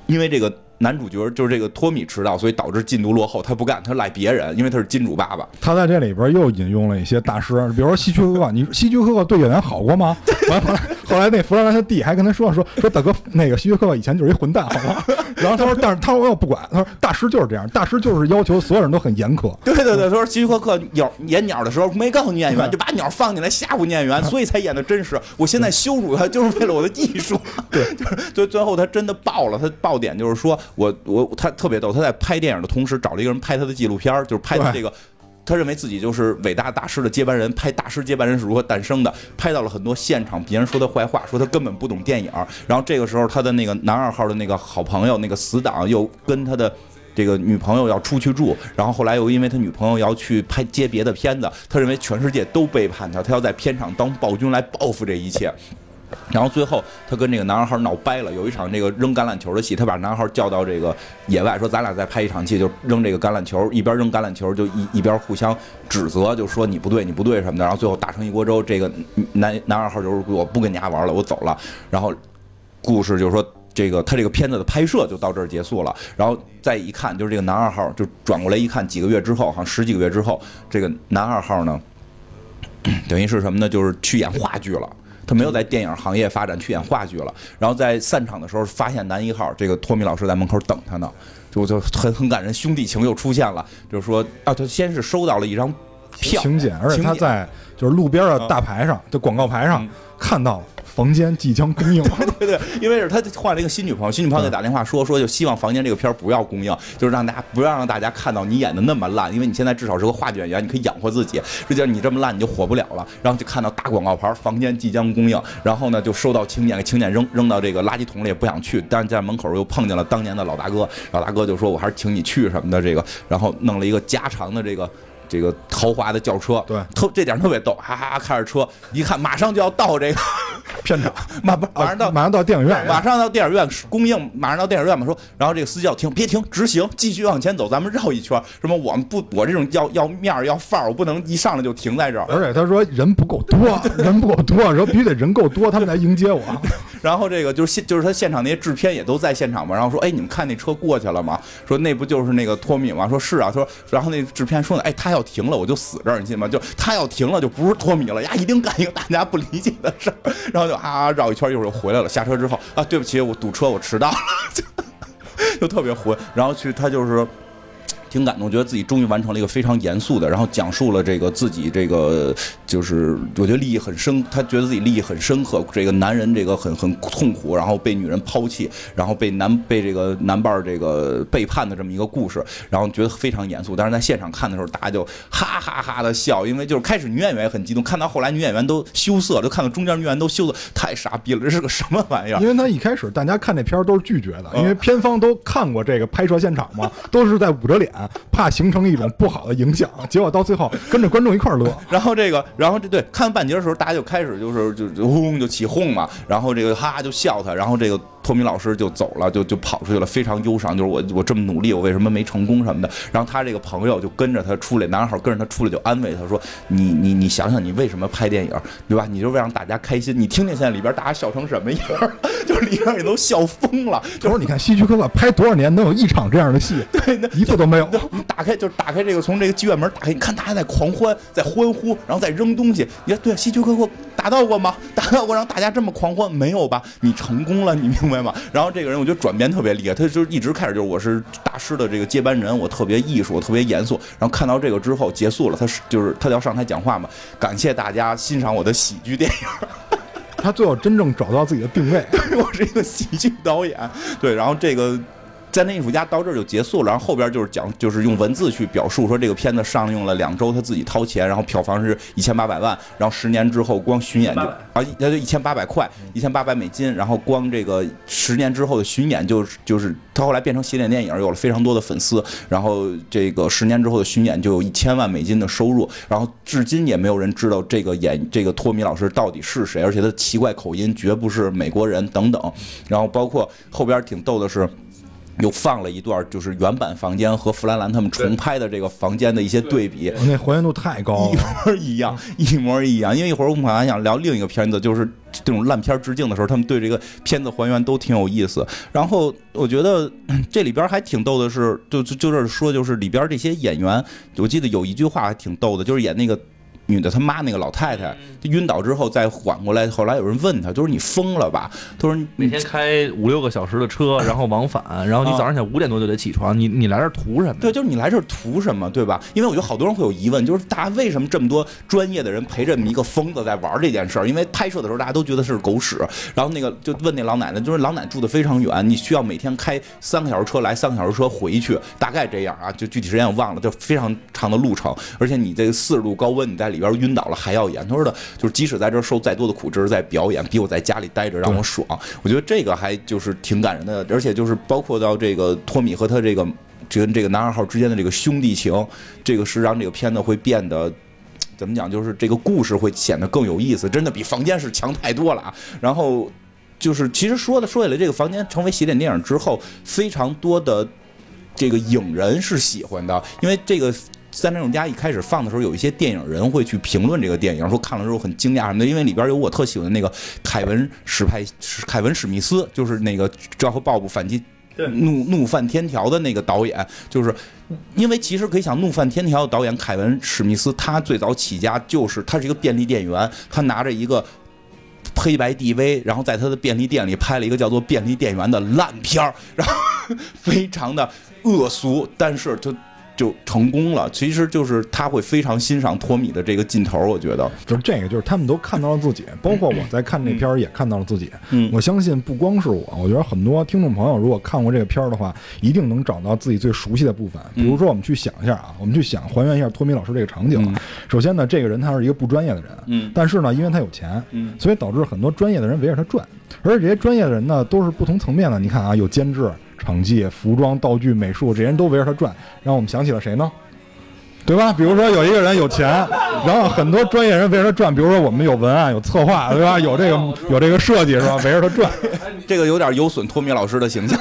Speaker 3: 因为这个男主角就是这个托米迟到，所以导致进度落后。他不干，他赖别人，因为他是金主爸爸。
Speaker 5: 他在这里边又引用了一些大师，比如说希区柯克，你希区柯克对演员好过吗？完 (laughs) 后来后来那弗兰兰他弟还跟他说说说大哥，那个希区柯克以前就是一混蛋，好吗？(laughs) 然后他说，但是他说我不管，他说大师就是这样，大师就是要求所有人都很严苛。
Speaker 3: 对对对，他说希区柯克鸟演鸟的时候没告诉女演员，(laughs) 就把鸟放进来吓唬女演员，所以才演的真实。我现在羞辱他，就是为了我的艺术。对，就是就最后他真的爆了，他爆点就是说我我他特别逗，他在拍电影的同时找了一个人拍他的纪录片儿，就是拍他这个。他认为自己就是伟大大师的接班人，拍大师接班人是如何诞生的，拍到了很多现场别人说他坏话，说他根本不懂电影。然后这个时候，他的那个男二号的那个好朋友，那个死党又跟他的这个女朋友要出去住，然后后来又因为他女朋友要去拍接别的片子，他认为全世界都背叛他，他要在片场当暴君来报复这一切。然后最后他跟这个男二号闹掰了，有一场这个扔橄榄球的戏，他把男二号叫到这个野外，说咱俩再拍一场戏，就扔这个橄榄球，一边扔橄榄球就一一边互相指责，就说你不对，你不对什么的。然后最后打成一锅粥，这个男男二号就是我不跟你家玩了，我走了。然后故事就是说。这个他这个片子的拍摄就到这儿结束了，然后再一看，就是这个男二号就转过来一看，几个月之后，好像十几个月之后，这个男二号呢，等于是什么呢？就是去演话剧了。他没有在电影行业发展，去演话剧了。然后在散场的时候，发现男一号这个托米老师在门口等他呢，就就很很感人，兄弟情又出现了。就是说啊，他先是收到了一张票，
Speaker 5: 请柬，而且他在就是路边的大牌上，就广告牌上
Speaker 3: 嗯
Speaker 5: 看到了房间即将供应。(laughs)
Speaker 3: 对对，因为是他换了一个新女朋友，新女朋友给打电话说说，就希望房间这个片儿不要供应，就是让大家不要让大家看到你演的那么烂，因为你现在至少是个话剧演员，你可以养活自己。实际上你这么烂，你就火不了了。然后就看到大广告牌，房间即将供应，然后呢就收到请柬，给请柬扔扔到这个垃圾桶里，也不想去，但是在门口又碰见了当年的老大哥，老大哥就说我还是请你去什么的，这个，然后弄了一个加长的这个。这个豪华的轿车，
Speaker 5: 对
Speaker 3: 特这点特别逗，哈哈哈，开着车，一看马上就要到这个 (laughs)
Speaker 5: 片场 (laughs)
Speaker 3: 马马上到
Speaker 5: 啊马上到电影院，
Speaker 3: 马上到电影院供应，马上到电影院嘛，说，然后这个司机要停，别停，直行，继续往前走，咱们绕一圈。什么我们不，我这种要要面儿要范儿，我不能一上来就停在这儿。
Speaker 5: 而且他说人不够多，(laughs) 人不够多，说必须得人够多，他们来迎接我。
Speaker 3: 然后这个就是现就是他现场那些制片也都在现场嘛，然后说，哎，你们看那车过去了吗？说那不就是那个托米吗？说是啊，他说然后那制片说呢，哎，他要停了我就死这儿，你信吗？就他要停了就不是托米了呀，一定干一个大家不理解的事儿，然后就啊绕一圈，一会儿又回来了。下车之后啊，对不起，我堵车，我迟到了，就 (laughs) 就特别混。然后去他就是。挺感动，觉得自己终于完成了一个非常严肃的，然后讲述了这个自己这个就是我觉得利益很深，他觉得自己利益很深刻，这个男人这个很很痛苦，然后被女人抛弃，然后被男被这个男伴儿这个背叛的这么一个故事，然后觉得非常严肃。但是在现场看的时候，大家就哈哈哈的笑，因为就是开始女演员也很激动，看到后来女演员都羞涩，就看到中间女演员都羞涩，太傻逼了，这是个什么玩意儿？
Speaker 5: 因为他一开始大家看这片儿都是拒绝的，
Speaker 3: 嗯
Speaker 5: 因为片方都看过这个拍摄现场嘛，都是在捂着脸，怕形成一种不好的影响。结果到最后跟着观众一块儿乐，(laughs)
Speaker 3: 然后这个，然后这对看半截的时候，大家就开始就是就就轰就起哄嘛，然后这个哈就笑他，然后这个托米老师就走了，就就跑出去了，非常忧伤，就是我我这么努力，我为什么没成功什么的。然后他这个朋友就跟着他出来，男孩跟着他出来就安慰他说：“你你你想想，你为什么拍电影，对吧？你就是为让大家开心。你听听现在里边大家笑成什么样儿，就是里边也都笑疯了，
Speaker 5: 就是你看希区柯克拍多少年能有一场这样的戏，对一次都没有。
Speaker 3: 你打开就是打开这个从这个剧院门打开，你看大家在狂欢，在欢呼，然后在扔东西。你看，对希区柯克达到过吗？达到过让大家这么狂欢没有吧？你成功了，你明白吗？然后这个人我觉得转变特别厉害，他就一直开始就是我是大师的这个接班人，我特别艺术，我特别严肃。然后看到这个之后结束了，他是就是他要上台讲话嘛，感谢大家欣赏我的喜剧电影。(laughs)
Speaker 5: 他最后真正找到自己的定位。
Speaker 3: 我是一个喜剧导演，对，然后这个。灾难艺术家到这儿就结束了，然后后边就是讲，就是用文字去表述说这个片子上映了两周，他自己掏钱，然后票房是一千八百万，然后十年之后光巡演就啊，那就一千八百块，一千八百美金，然后光这个十年之后的巡演就就是他后来变成洗脸电影，有了非常多的粉丝，然后这个十年之后的巡演就有一千万美金的收入，然后至今也没有人知道这个演这个托米老师到底是谁，而且他奇怪口音绝不是美国人等等，然后包括后边挺逗的是。又放了一段，就是原版房间和弗兰兰他们重拍的这个房间的一些对比，
Speaker 5: 那还原度太高了
Speaker 3: 一模一样，一模一样。因为一会儿我们还想聊另一个片子，就是这种烂片致敬的时候，他们对这个片子还原都挺有意思。然后我觉得这里边还挺逗的是，就就就是说，就是里边这些演员，我记得有一句话还挺逗的，就是演那个。女的他妈那个老太太她晕倒之后再缓过来，后来有人问她，就是你疯了吧？她说
Speaker 4: 每天开五六个小时的车，然后往返，然后你早上起来五点多就得起床，你你来这图什么？
Speaker 3: 对，就是你来这图什么，对吧？因为我觉得好多人会有疑问，就是大家为什么这么多专业的人陪着一个疯子在玩这件事儿？因为拍摄的时候大家都觉得是狗屎，然后那个就问那老奶奶，就是老奶奶住的非常远，你需要每天开三个小时车来，三个小时车回去，大概这样啊，就具体时间我忘了，就非常长的路程，而且你这个四十度高温，你在里边晕倒了还要演。他说的，就是即使在这受再多的苦，这是在表演，比我在家里待着让我爽。我觉得这个还就是挺感人的，而且就是包括到这个托米和他这个跟这个男二号之间的这个兄弟情，这个是让这个片子会变得怎么讲？就是这个故事会显得更有意思，真的比房间是强太多了啊。然后就是其实说的说起来，这个房间成为洗脸电影之后，非常多的这个影人是喜欢的，因为这个。三战勇家一开始放的时候，有一些电影人会去评论这个电影，说看了之后很惊讶什么的，因为里边有我特喜欢的那个凯文史派凯文史密斯，就是那个《昭和鲍勃反击怒怒犯天条》的那个导演，就是因为其实可以想，《怒犯天条》的导演凯文史密斯，他最早起家就是他是一个便利店员，他拿着一个黑白 DV，然后在他的便利店里拍了一个叫做《便利店员》的烂片儿，然后非常的恶俗，但是就。就成功了，其实就是他会非常欣赏托米的这个劲头，我觉得
Speaker 5: 就是这个，就是他们都看到了自己，包括我在看这片儿也看到了自己。
Speaker 3: 嗯，
Speaker 5: 我相信不光是我，我觉得很多听众朋友如果看过这个片儿的话，一定能找到自己最熟悉的部分。比如说，我们去想一下啊，我们去想还原一下托米老师这个场景。首先呢，这个人他是一个不专业的人，
Speaker 3: 嗯，
Speaker 5: 但是呢，因为他有钱，
Speaker 3: 嗯，
Speaker 5: 所以导致很多专业的人围着他转，而且这些专业的人呢，都是不同层面的。你看啊，有监制、场记、服装、道具、美术，这些人都围着他转，让我们想起了谁呢？对吧？比如说有一个人有钱，然后很多专业人围着他转。比如说我们有文案、有策划，对吧？有这个有这个设计是吧？围着他转，
Speaker 3: 这个有点有损托米老师的形象，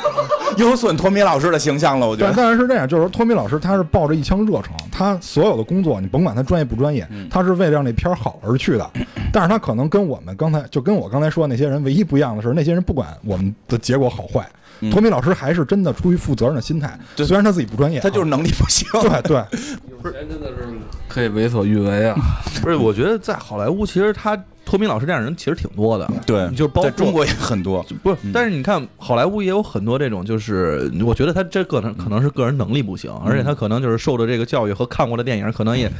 Speaker 3: 有损托米老师的形象了。我觉得，
Speaker 5: 但是是这样，就是说托米老师他是抱着一腔热诚，他所有的工作你甭管他专业不专业，他是为了让那片好而去的。(clears throat) 但是他可能跟我们刚才就跟我刚才说的那些人唯一不一样的是，那些人不管我们的结果好坏。托米老师还是真的出于负责任的心态，虽然他自己不专业，
Speaker 3: 他就是能力不行。(laughs)
Speaker 5: 对对，
Speaker 2: 有钱真的是可以为所欲为啊！(laughs)
Speaker 4: 不是，我觉得在好莱坞，其实他托米老师这样人其实挺多的。
Speaker 3: 对，
Speaker 4: 就是包括
Speaker 3: 中国也很多。
Speaker 4: 不是，但是你看好莱坞也有很多这种，就是我觉得他这个能可能是个人能力不行，而且他可能就是受的这个教育和看过的电影，可能也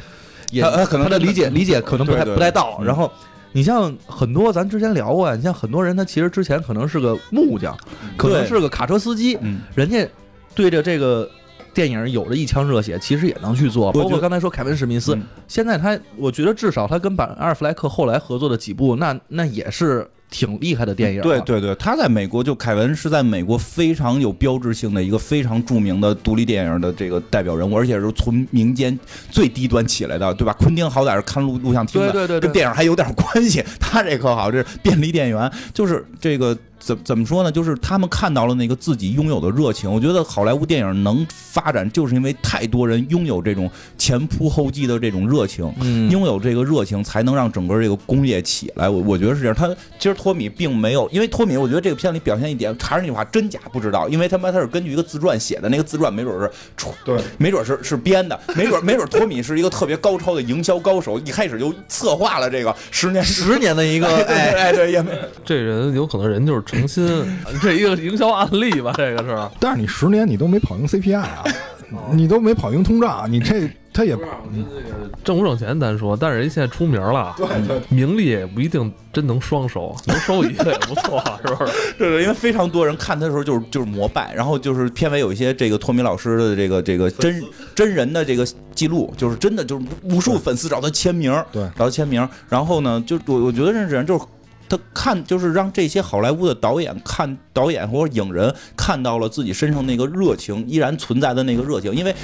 Speaker 4: 也他
Speaker 3: 可能
Speaker 4: 他的理解理解可能不太不太到，然后。你像很多，咱之前聊过，你像很多人，他其实之前可能是个木匠，可能是个卡车司机，人家对着这个电影有着一腔热血，其实也能去做。包括刚才说凯文史密斯，现在他，我觉得至少他跟本阿尔弗莱克后来合作的几部，那那也是。挺厉害的电影，
Speaker 3: 对对对，他在美国就凯文是在美国非常有标志性的一个非常著名的独立电影的这个代表人物，而且是从民间最低端起来的，对吧？昆汀好歹是看录录像厅的，
Speaker 4: 对对对，
Speaker 3: 跟电影还有点关系。他这可好，这是便利店员，就是这个。怎怎么说呢？就是他们看到了那个自己拥有的热情。我觉得好莱坞电影能发展，就是因为太多人拥有这种前仆后继的这种热情，拥有这个热情才能让整个这个工业起来。我我觉得是这样。他其实托米并没有，因为托米，我觉得这个片里表现一点，还是那句话，真假不知道，因为他妈他是根据一个自传写的，那个自传没准是
Speaker 5: 对，
Speaker 3: 没准是是编的，没准没准托米是一个特别高超的营销高手，一开始就策划了这个十年
Speaker 4: 十年的一个，(laughs)
Speaker 3: 哎哎对，也没
Speaker 2: 这人有可能人就是诚心。这一个营销案例吧，这个是。
Speaker 5: 但是你十年你都没跑赢 CPI 啊，(laughs) 你都没跑赢通胀，你这他也
Speaker 2: 挣不挣钱咱说，但是人现在出名了，
Speaker 5: 对对
Speaker 2: 名利也不一定真能双收，能收一个也不错，是不是？
Speaker 3: 对对，因为非常多人看他的时候就是就是膜拜，然后就是片尾有一些这个托米老师的这个这个真真人的这个记录，就是真的就是无数粉丝找他签名，
Speaker 5: 对
Speaker 3: 找他签名，然后呢，就我我觉得认识人就是。他看就是让这些好莱坞的导演看导演或者影人看到了自己身上那个热情依然存在的那个热情，因为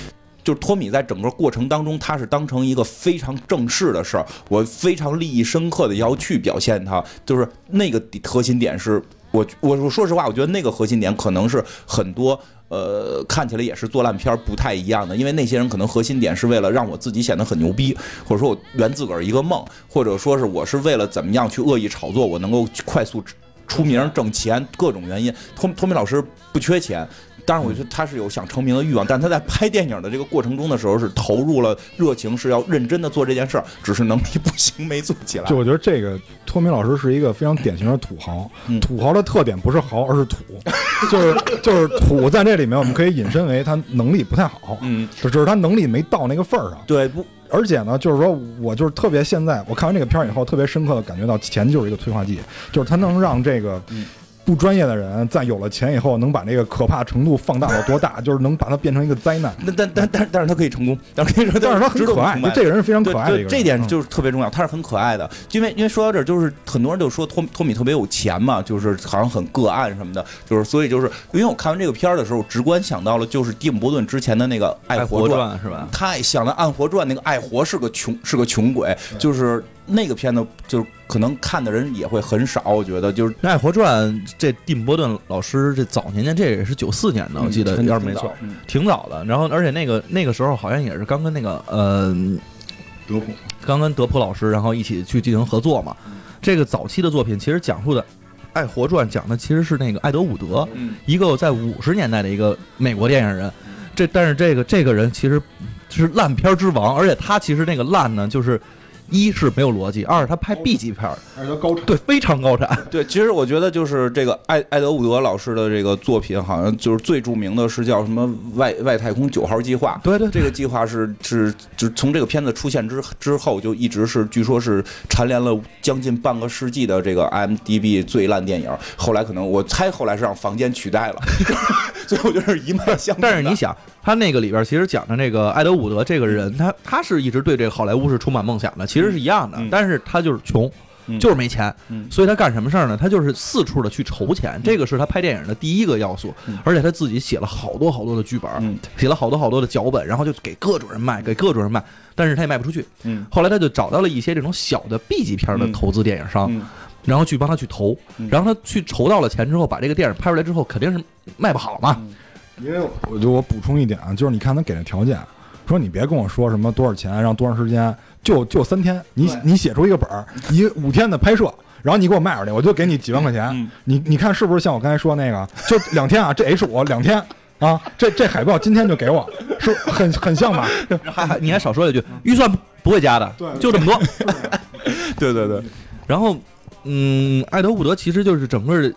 Speaker 3: 就是托米在整个过程当中，他是当成一个非常正式的事儿，我非常利益深刻的要去表现它，就是那个核心点是我我我说实话，我觉得那个核心点可能是很多。呃，看起来也是做烂片儿不太一样的，因为那些人可能核心点是为了让我自己显得很牛逼，或者说我圆自个儿一个梦，或者说是我是为了怎么样去恶意炒作，我能够快速出名挣钱，各种原因。托托米老师不缺钱。当然，我觉得他是有想成名的欲望，但他在拍电影的这个过程中的时候是投入了热情，是要认真的做这件事儿，(laughs) 只是能力不行，没做起来。
Speaker 5: 就我觉得这个托米老师是一个非常典型的土豪，土豪的特点不是豪，而是土，(laughs) 就是就是土在这里面，我们可以引申为他能力不太好，
Speaker 3: 嗯，
Speaker 5: 只是他能力没到那个份儿上。
Speaker 3: 对，不，
Speaker 5: 而且呢，就是说我就是特别现在我看完这个片儿以后，特别深刻的感觉到钱就是一个催化剂，就是它能让这个。不专业的人在有了钱以后，能把这个可怕程度放大到多大？就是能把它变成一个灾难。
Speaker 3: 那但但但 (laughs) 但是他可以成功，但是
Speaker 5: 但是他很可爱，这个人是非常可爱的一个。
Speaker 3: 这点就是特别重要，他是很可爱的。因为因为说到这儿，就是很多人就说托托米特别有钱嘛，就是好像很个案什么的，就是所以就是因为我看完这个片儿的时候，直观想到了就是蒂姆伯顿之前的那个《爱
Speaker 4: 活
Speaker 3: 传》
Speaker 4: 是吧？
Speaker 3: 太想了，《爱活传》那个爱活是个穷是个穷鬼，就是那个片子就是。可能看的人也会很少，我觉得就是《
Speaker 4: 爱活传》这蒂姆·波顿老师这早年间，这也是九四年的，我记得要是没错，挺早的。然后，而且那个那个时候好像也是刚跟那个呃
Speaker 5: 德普，
Speaker 4: 刚跟德普老师，然后一起去进行合作嘛。这个早期的作品其实讲述的《爱活传》讲的其实是那个艾德伍德，一个在五十年代的一个美国电影人。这但是这个这个人其实是烂片之王，而且他其实那个烂呢，就是。一是没有逻辑，二是他拍 B 级片儿，
Speaker 5: 高产，
Speaker 4: 对，非常高产。
Speaker 3: 对，其实我觉得就是这个艾艾德伍德老师的这个作品，好像就是最著名的是叫什么外外太空九号计划。
Speaker 4: 对对，
Speaker 3: 这个计划是是就从这个片子出现之之后，就一直是据说是蝉联了将近半个世纪的这个 IMDB 最烂电影。后来可能我猜后来是让房间取代了，(laughs) 所以我觉得是一脉相承。
Speaker 4: 但是你想。他那个里边其实讲的那个艾德伍德这个人，他他是一直对这个好莱坞是充满梦想的，其实是一样的，但是他就是穷，就是没钱，所以他干什么事儿呢？他就是四处的去筹钱，这个是他拍电影的第一个要素，而且他自己写了好多好多的剧本，写了好多好多的脚本，然后就给各种人卖，给各种人卖，但是他也卖不出去。后来他就找到了一些这种小的 B 级片的投资电影商，然后去帮他去投，然后他去筹到了钱之后，把这个电影拍出来之后，肯定是卖不好嘛。
Speaker 5: 因为我就我补充一点啊，就是你看他给的条件，说你别跟我说什么多少钱，让多长时间，就就三天，你你写出一个本儿，一五天的拍摄，然后你给我卖出去，我就给你几万块钱。你你看是不是像我刚才说那个，就两天啊，这 H 五两天啊，这这海报今天就给我，是很很像吧？
Speaker 4: 还还你还少说一句，预算不会加的，就这么多。(laughs)
Speaker 3: 对对对。
Speaker 4: 然后，嗯，爱德伍德其实就是整个。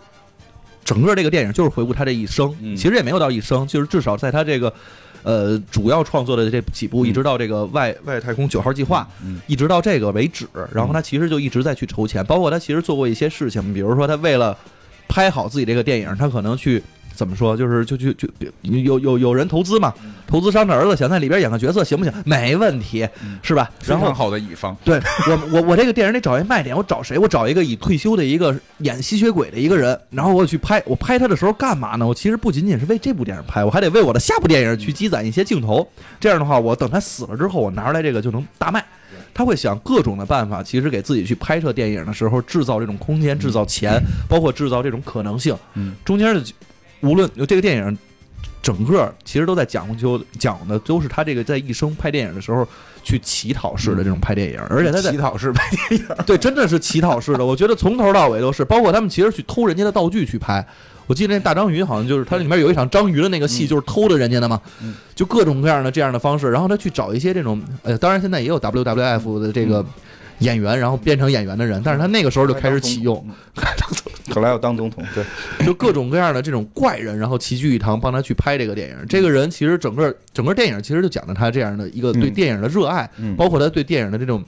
Speaker 4: 整个这个电影就是回顾他这一生，其实也没有到一生，就是至少在他这个，呃，主要创作的这几部，一直到这个外外太空九号计划，一直到这个为止，然后他其实就一直在去筹钱，包括他其实做过一些事情，比如说他为了拍好自己这个电影，他可能去。怎么说？就是就就就有有有人投资嘛？投资商的儿子想在里边演个角色，行不行？没问题，是吧？
Speaker 3: 然后好的乙方。
Speaker 4: 对我我我这个电影得找一卖点，我找谁？我找一个已退休的一个演吸血鬼的一个人，然后我去拍。我拍他的时候干嘛呢？我其实不仅仅是为这部电影拍，我还得为我的下部电影去积攒一些镜头。这样的话，我等他死了之后，我拿出来这个就能大卖。他会想各种的办法，其实给自己去拍摄电影的时候制造这种空间、制造钱，包括制造这种可能性。
Speaker 3: 嗯，
Speaker 4: 中间的。无论就这个电影，整个其实都在讲究讲的都是他这个在一生拍电影的时候去乞讨式的这种拍电影，而且他在
Speaker 3: 乞讨式拍电影，
Speaker 4: 对，真的是乞讨式的。我觉得从头到尾都是，包括他们其实去偷人家的道具去拍。我记得那大章鱼好像就是它里面有一场章鱼的那个戏，就是偷的人家的嘛，就各种各样的这样的方式，然后他去找一些这种，呃，当然现在也有 WWF 的这个。演员，然后变成演员的人，但是他那个时候就开始启用，
Speaker 3: 后来要当总统，对，(laughs)
Speaker 4: 就各种各样的这种怪人，然后齐聚一堂帮他去拍这个电影。这个人其实整个整个电影其实就讲的他这样的一个对电影的热爱，包括他对电影的这种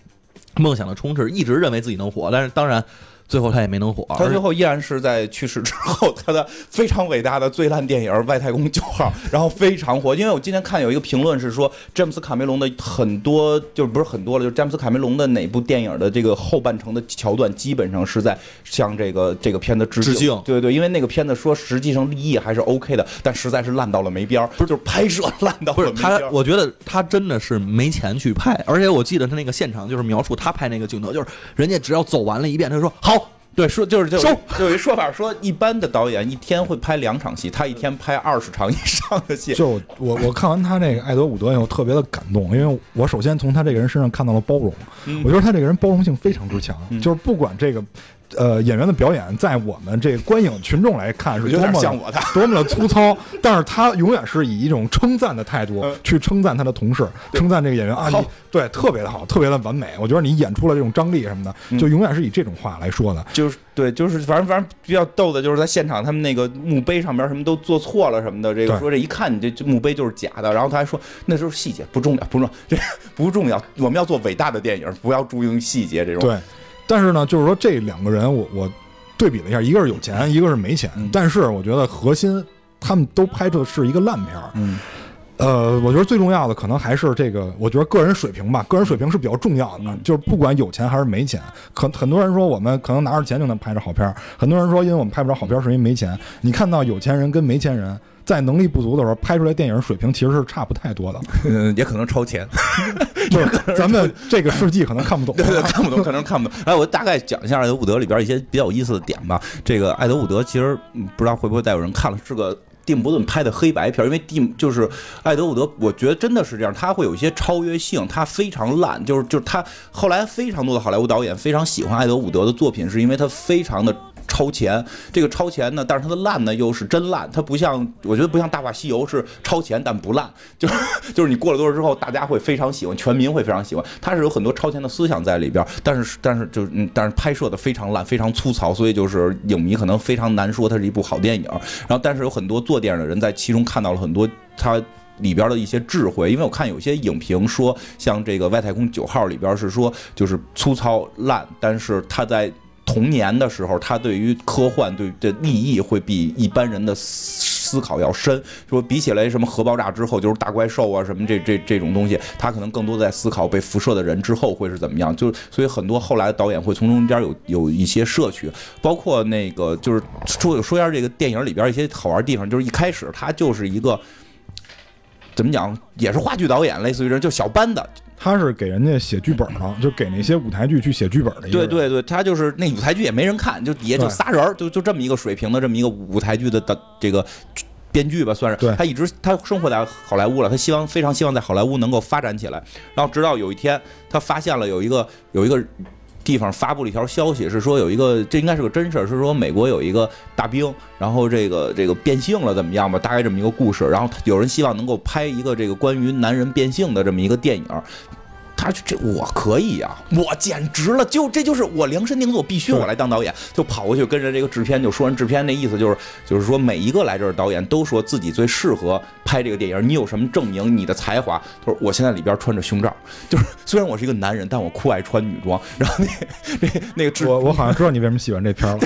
Speaker 4: 梦想的充斥，一直认为自己能火，但是当然。最后他也没能火，
Speaker 3: 他最后依然是在去世之后，他的非常伟大的最烂电影《外太空九号》，(laughs) 然后非常火。因为我今天看有一个评论是说，詹姆斯卡梅隆的很多就是不是很多了，就是詹姆斯卡梅隆的哪部电影的这个后半程的桥段，基本上是在向这个这个片子致
Speaker 4: 敬。
Speaker 3: 对对对，因为那个片子说实际上立意还是 OK 的，但实在是烂到了没边儿，不是就是拍摄烂到了没
Speaker 4: 边儿。他我觉得他真的是没钱去拍，而且我记得他那个现场就是描述他拍那个镜头，就是人家只要走完了一遍，他就说好。
Speaker 3: 对，说就是就就 (laughs) 有一说法说，一般的导演一天会拍两场戏，他一天拍二十场以上的戏。
Speaker 5: 就我我看完他这个《爱德伍德》以后，特别的感动，因为我首先从他这个人身上看到了包容，我觉得他这个人包容性非常之强，就是不管这个。呃，演员的表演在我们这观影群众来看是多么
Speaker 3: 像我的，(laughs)
Speaker 5: 多么的粗糙，但是他永远是以一种称赞的态度去称赞他的同事，称赞这个演员啊，你对特别的好，特别的完美。我觉得你演出了这种张力什么的，就永远是以这种话来说的。
Speaker 3: 就是对，就是反正反正比较逗的，就是在现场他们那个墓碑上面什么都做错了什么的，这个说这一看你这墓碑就是假的，然后他还说那时候细节不重要，不重要，这 (laughs) 不重要，我们要做伟大的电影，不要注重细节这种。
Speaker 5: 对。但是呢，就是说这两个人，我我对比了一下，一个是有钱，一个是没钱。但是我觉得核心，他们都拍的是一个烂片儿。
Speaker 3: 嗯，
Speaker 5: 呃，我觉得最重要的可能还是这个，我觉得个人水平吧，个人水平是比较重要的。就是不管有钱还是没钱，可很多人说我们可能拿着钱就能拍着好片儿，很多人说因为我们拍不着好片儿是因为没钱。你看到有钱人跟没钱人。在能力不足的时候拍出来电影水平其实是差不太多的，(laughs)
Speaker 3: 嗯，也可能超前，(laughs)
Speaker 5: 就是咱们这个世纪可能看不懂，(laughs)
Speaker 3: 对对，看不懂，可能看不懂。哎，我大概讲一下《爱德伍德》里边一些比较有意思的点吧。这个《爱德伍德》其实不知道会不会再有人看了，是个蒂姆·伯顿拍的黑白片，因为蒂姆就是《艾德伍德》，我觉得真的是这样，他会有一些超越性，他非常烂，就是就是他后来非常多的好莱坞导演非常喜欢艾德伍德的作品，是因为他非常的。超前，这个超前呢，但是它的烂呢又是真烂，它不像，我觉得不像《大话西游》是超前但不烂，(laughs) 就是就是你过了多少之后，大家会非常喜欢，全民会非常喜欢。它是有很多超前的思想在里边，但是但是就嗯，但是拍摄的非常烂，非常粗糙，所以就是影迷可能非常难说它是一部好电影。然后，但是有很多做电影的人在其中看到了很多它里边的一些智慧，因为我看有些影评说，像这个《外太空九号》里边是说就是粗糙烂，但是它在。童年的时候，他对于科幻对的利益会比一般人的思考要深。说比起来，什么核爆炸之后就是大怪兽啊，什么这这这种东西，他可能更多在思考被辐射的人之后会是怎么样。就所以很多后来的导演会从中间有有一些摄取，包括那个就是说说一下这个电影里边一些好玩地方，就是一开始他就是一个怎么讲，也是话剧导演，类似于这就小班的。
Speaker 5: 他是给人家写剧本的，(laughs) 就给那些舞台剧去写剧本的。
Speaker 3: 对对对，他就是那舞台剧也没人看，就底下就仨人，就就这么一个水平的这么一个舞台剧的的这个编剧吧，算是。
Speaker 5: 对。
Speaker 3: 他一直他生活在好莱坞了，他希望非常希望在好莱坞能够发展起来。然后直到有一天，他发现了有一个有一个。地方发布了一条消息，是说有一个，这应该是个真事儿，是说美国有一个大兵，然后这个这个变性了，怎么样吧？大概这么一个故事。然后有人希望能够拍一个这个关于男人变性的这么一个电影。他这我可以呀，我简直了，就这就是我量身定做，必须我来当导演，就跑过去跟着这个制片就说，人制片那意思就是就是说每一个来这儿导演都说自己最适合拍这个电影，你有什么证明你的才华？他说我现在里边穿着胸罩，就是虽然我是一个男人，但我酷爱穿女装。然后那 (laughs) 那那个
Speaker 5: 我我好像知道你为什么喜欢这片了，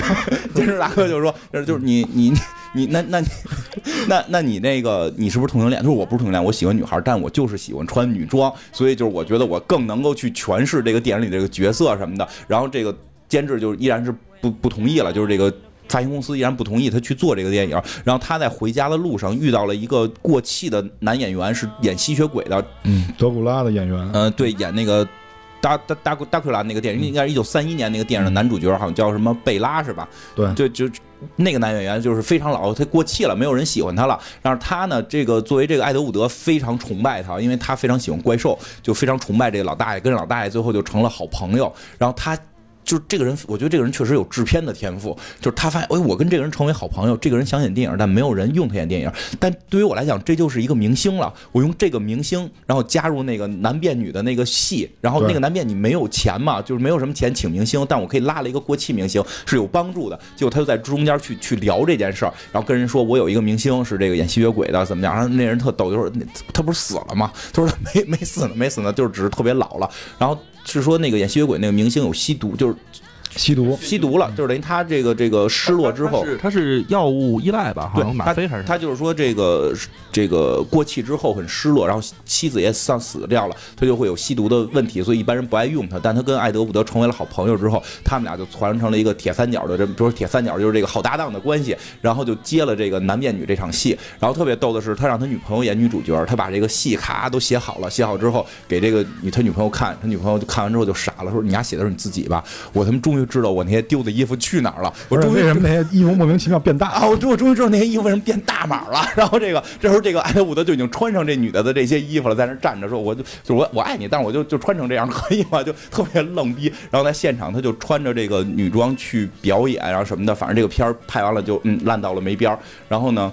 Speaker 3: 电视大哥就说就是你你。你那那你那那你那个你是不是同性恋？他说我不是同性恋，我喜欢女孩，但我就是喜欢穿女装，所以就是我觉得我更能够去诠释这个电影里这个角色什么的。然后这个监制就依然是不不同意了，就是这个发行公司依然不同意他去做这个电影。然后他在回家的路上遇到了一个过气的男演员，是演吸血鬼的，
Speaker 5: 嗯，德古拉的演员，
Speaker 3: 嗯，对，演那个。达达达达库拉那个电影应该是一九三一年那个电影的男主角，好像叫什么贝拉是吧？
Speaker 5: 对，
Speaker 3: 就就那个男演员就是非常老，他过气了，没有人喜欢他了。但是他呢，这个作为这个艾德伍德非常崇拜他，因为他非常喜欢怪兽，就非常崇拜这个老大爷，跟老大爷最后就成了好朋友。然后他。就是这个人，我觉得这个人确实有制片的天赋。就是他发现，哎，我跟这个人成为好朋友，这个人想演电影，但没有人用他演电影。但对于我来讲，这就是一个明星了。我用这个明星，然后加入那个男变女的那个戏，然后那个男变女没有钱嘛，就是没有什么钱请明星，但我可以拉了一个过气明星，是有帮助的。结果他就在中间去去聊这件事儿，然后跟人说，我有一个明星是这个演吸血鬼的，怎么样？然后那人特逗，就是他不是死了吗？他说 (laughs) 没没死呢，没死呢，就是只是特别老了。然后是说那个演吸血鬼那个明星有吸毒，就是。
Speaker 5: 吸毒，
Speaker 3: 吸毒了，就是等于他这个这个失落之后，
Speaker 4: 他是药物依赖吧？好像吗啡还是？
Speaker 3: 他就是说这个这个过气之后很失落，然后妻子也丧死掉了，他就会有吸毒的问题，所以一般人不爱用他。但他跟艾德伍德成为了好朋友之后，他们俩就传成了一个铁三角的这，比如说铁三角就是这个好搭档的关系，然后就接了这个男变女这场戏。然后特别逗的是，他让他女朋友演女主角，他把这个戏卡都写好了，写好之后给这个女他女朋友看，他女朋友看完之后就傻了，说你丫写的是你自己吧？我他妈终于知道我那些丢的衣服去哪儿了？我终于
Speaker 5: 为什么那些衣服莫名其妙变大
Speaker 3: 啊？我我终于知道那些衣服为什么变大码了。(laughs) 然后这个这时候这个艾德伍德就已经穿上这女的的这些衣服了，在那站着说我就就我我爱你，但是我就就穿成这样可以吗？就特别愣逼。然后在现场他就穿着这个女装去表演，然后什么的，反正这个片儿拍完了就嗯烂到了没边儿。然后呢，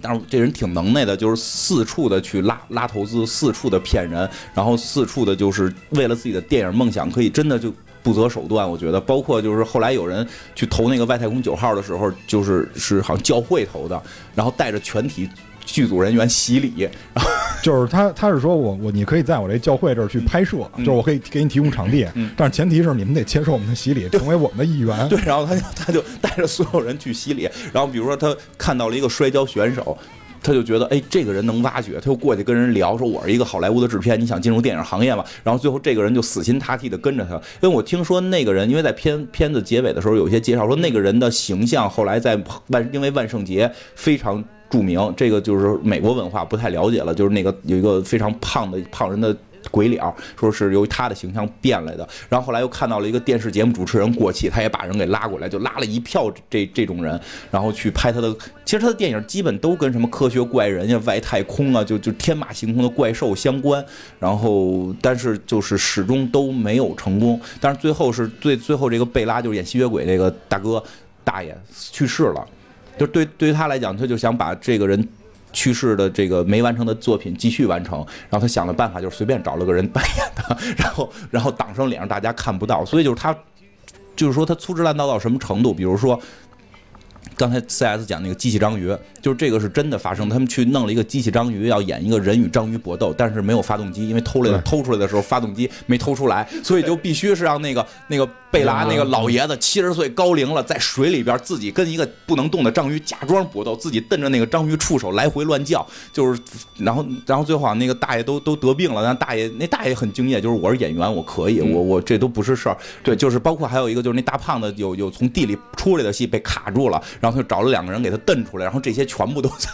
Speaker 3: 但是这人挺能耐的，就是四处的去拉拉投资，四处的骗人，然后四处的就是为了自己的电影梦想，可以真的就。不择手段，我觉得，包括就是后来有人去投那个外太空九号的时候，就是是好像教会投的，然后带着全体剧组人员洗礼，然后 (laughs)
Speaker 5: 就是他他是说我我你可以在我这教会这儿去拍摄，就是我可以给你提供场地，但是前提是你们得接受我们的洗礼，成为我们的一员。(laughs)
Speaker 3: 对，然后他就他就带着所有人去洗礼，然后比如说他看到了一个摔跤选手。他就觉得，哎，这个人能挖掘，他就过去跟人聊，说我是一个好莱坞的制片，你想进入电影行业吗？然后最后这个人就死心塌地的跟着他，因为我听说那个人，因为在片片子结尾的时候有一些介绍，说那个人的形象后来在万因为万圣节非常著名，这个就是美国文化不太了解了，就是那个有一个非常胖的胖人的。鬼脸说是由于他的形象变来的，然后后来又看到了一个电视节目主持人过气，他也把人给拉过来，就拉了一票这这种人，然后去拍他的。其实他的电影基本都跟什么科学怪人呀、外太空啊，就就天马行空的怪兽相关。然后，但是就是始终都没有成功。但是最后是最最后这个贝拉就是演吸血鬼这个大哥大爷去世了，就对对于他来讲，他就想把这个人。去世的这个没完成的作品继续完成，然后他想的办法就是随便找了个人扮演的，然后然后挡上脸让大家看不到，所以就是他，就是说他粗制滥造到什么程度？比如说刚才 C S 讲那个机器章鱼，就是这个是真的发生，他们去弄了一个机器章鱼要演一个人与章鱼搏斗，但是没有发动机，因为偷来的偷出来的时候发动机没偷出来，所以就必须是让那个那个。贝拉那个老爷子七十岁高龄了，在水里边自己跟一个不能动的章鱼假装搏斗，自己瞪着那个章鱼触手来回乱叫，就是，然后，然后最后那个大爷都都得病了，但大爷那大爷很敬业，就是我是演员，我可以，我我这都不是事儿。对，就是包括还有一个就是那大胖子有有从地里出来的戏被卡住了，然后他就找了两个人给他瞪出来，然后这些全部都在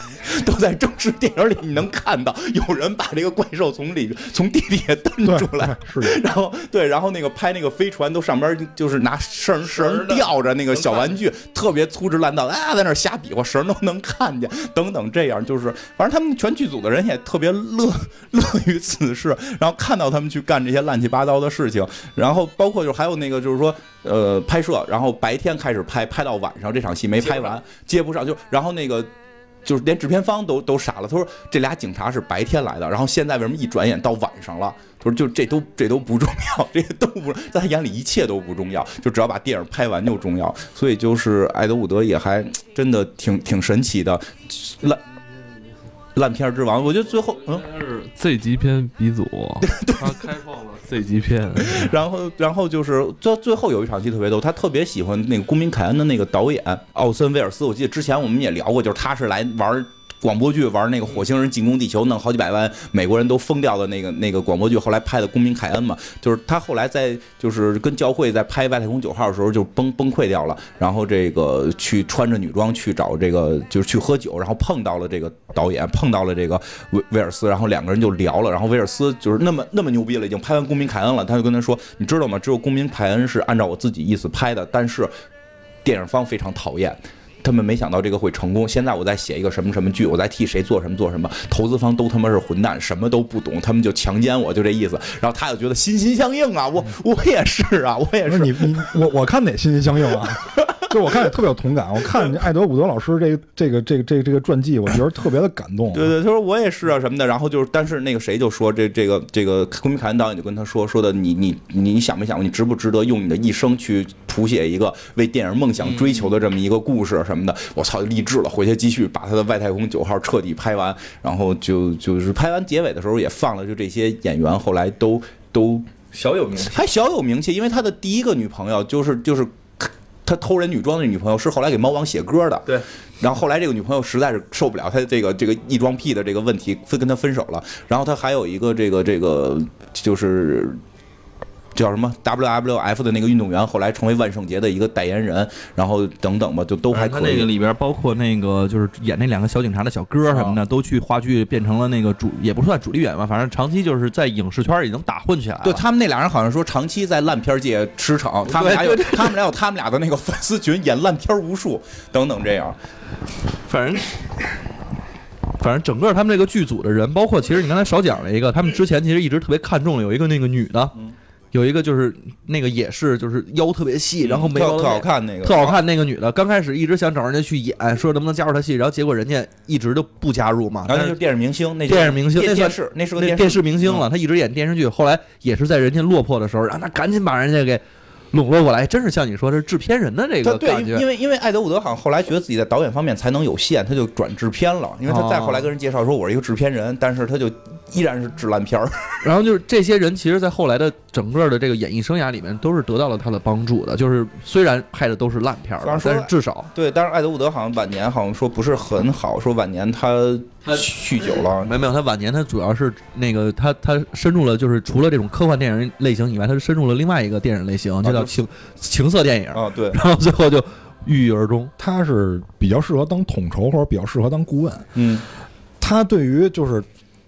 Speaker 3: 都在正式电影里你能看到，有人把这个怪兽从里从地底下蹬出来，
Speaker 5: 是，
Speaker 3: 然后对，然后那个拍那个飞船都上边。就是拿绳绳吊着那个小玩具，特别粗制滥造啊，在那瞎比划，绳都能看见，等等，这样就是，反正他们全剧组的人也特别乐乐于此事，然后看到他们去干这些乱七八糟的事情，然后包括就还有那个就是说，呃，拍摄，然后白天开始拍，拍到晚上这场戏没拍完，接不上，就然后那个。就是连制片方都都傻了，他说这俩警察是白天来的，然后现在为什么一转眼到晚上了？他说就这都这都不重要，这些都不在他眼里一切都不重要，就只要把电影拍完就重要。所以就是艾德伍德也还真的挺挺神奇的，来烂片之王。我觉得最后嗯
Speaker 2: 是 Z 级片鼻祖，(laughs) 他开创了。Z 级片，(laughs)
Speaker 3: 然后，然后就是最最后有一场戏特别逗，他特别喜欢那个《公民凯恩》的那个导演奥森威尔斯，我记得之前我们也聊过，就是他是来玩。广播剧玩那个火星人进攻地球，弄好几百万美国人都疯掉的那个那个广播剧，后来拍的《公民凯恩》嘛，就是他后来在就是跟教会在拍外太空九号的时候就崩崩溃掉了，然后这个去穿着女装去找这个就是去喝酒，然后碰到了这个导演，碰到了这个威威尔斯，然后两个人就聊了，然后威尔斯就是那么那么牛逼了，已经拍完《公民凯恩》了，他就跟他说，你知道吗？只有《公民凯恩》是按照我自己意思拍的，但是电影方非常讨厌。他们没想到这个会成功。现在我在写一个什么什么剧，我在替谁做什么做什么，投资方都他妈是混蛋，什么都不懂，他们就强奸我，就这意思。然后他就觉得心心相印啊，我 (laughs) 我也是啊，我也是。
Speaker 5: 你你我我看哪心心相印啊？就 (laughs) 我看也特别有同感。我看艾德伍德老师这个这个这个这个这个传记，我觉得特别的感动。
Speaker 3: 对对，他说我也是啊什么的。然后就是，但是那个谁就说这这个这个昆明凯恩导演就跟他说说的，你你你想没想过，你值不值得用你的一生去谱写一个为电影梦想追求的这么一个故事什么的？我操，励志了，回去继续把他的外太空九号彻底拍完。然后就就是拍完结尾的时候也放了，就这些演员后来都都
Speaker 4: 小有名气，
Speaker 3: 还小有名气，因为他的第一个女朋友就是就是。他偷人女装的女朋友是后来给猫王写歌的，
Speaker 4: 对。
Speaker 3: 然后后来这个女朋友实在是受不了他这个这个异装癖的这个问题，分跟他分手了。然后他还有一个这个这个就是。叫什么 WWF 的那个运动员，后来成为万圣节的一个代言人，然后等等吧，就都还可以。
Speaker 4: 他那个里边包括那个就是演那两个小警察的小哥什么的，都去话剧变成了那个主，也不算主力演员吧，反正长期就是在影视圈已经打混起来了。
Speaker 3: 对他们那俩人好像说长期在烂片界驰骋，他们俩有他们俩有他们俩的那个粉丝群，演烂片无数等等这样。
Speaker 4: 反正反正整个他们这个剧组的人，包括其实你刚才少讲了一个，他们之前其实一直特别看重有一个那个女的。有一个就是那个也是就是腰特别细，然后眉毛
Speaker 3: 特好看那个
Speaker 4: 特好看那个女的，刚开始一直想找人家去演，说能不能加入她戏，然后结果人家一直都不加入嘛。
Speaker 3: 那就是电视明星，那
Speaker 4: 电视明星，那
Speaker 3: 电视那是个
Speaker 4: 电视明星了，她一直演电视剧，后来也是在人家落魄的时候，让她赶紧把人家给。笼络过来，真是像你说，的是制片人的这个
Speaker 3: 感觉。因为因为艾德伍德好像后来觉得自己在导演方面才能有限，他就转制片了。因为他再后来跟人介绍说，我是一个制片人，但是他就依然是制烂片儿。(laughs)
Speaker 4: 然后就是这些人，其实，在后来的整个的这个演艺生涯里面，都是得到了他的帮助的。就是虽然拍的都是烂片儿，但是至少
Speaker 3: 对。但是艾德伍德好像晚年好像说不是很好，说晚年他。酗酒了？
Speaker 4: 没没有，他晚年他主要是那个他他深入了，就是除了这种科幻电影类型以外，他是深入了另外一个电影类型，就叫情情色电影
Speaker 3: 啊。对，
Speaker 4: 然后最后就郁郁而终。
Speaker 5: 他是比较适合当统筹，或者比较适合当顾问。
Speaker 3: 嗯，
Speaker 5: 他对于就是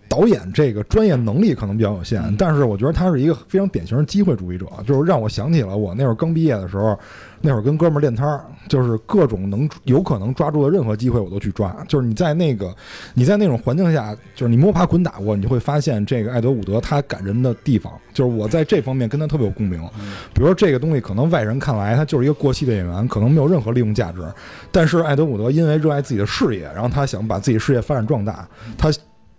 Speaker 5: 导演这个专业能力可能比较有限，但是我觉得他是一个非常典型的机会主义者，就是让我想起了我那会儿刚毕业的时候。那会儿跟哥们儿练摊儿，就是各种能有可能抓住的任何机会我都去抓。就是你在那个你在那种环境下，就是你摸爬滚打过，你就会发现这个艾德伍德他感人的地方。就是我在这方面跟他特别有共鸣。比如说这个东西可能外人看来他就是一个过气的演员，可能没有任何利用价值。但是艾德伍德因为热爱自己的事业，然后他想把自己事业发展壮大，他。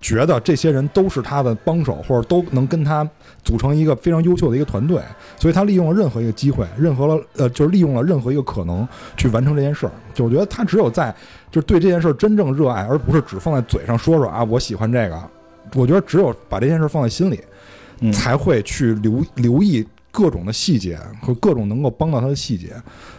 Speaker 5: 觉得这些人都是他的帮手，或者都能跟他组成一个非常优秀的一个团队，所以他利用了任何一个机会，任何了呃，就是利用了任何一个可能去完成这件事儿。就我觉得他只有在就是对这件事真正热爱，而不是只放在嘴上说说啊，我喜欢这个。我觉得只有把这件事放在心里，才会去留留意各种的细节和各种能够帮到他的细节。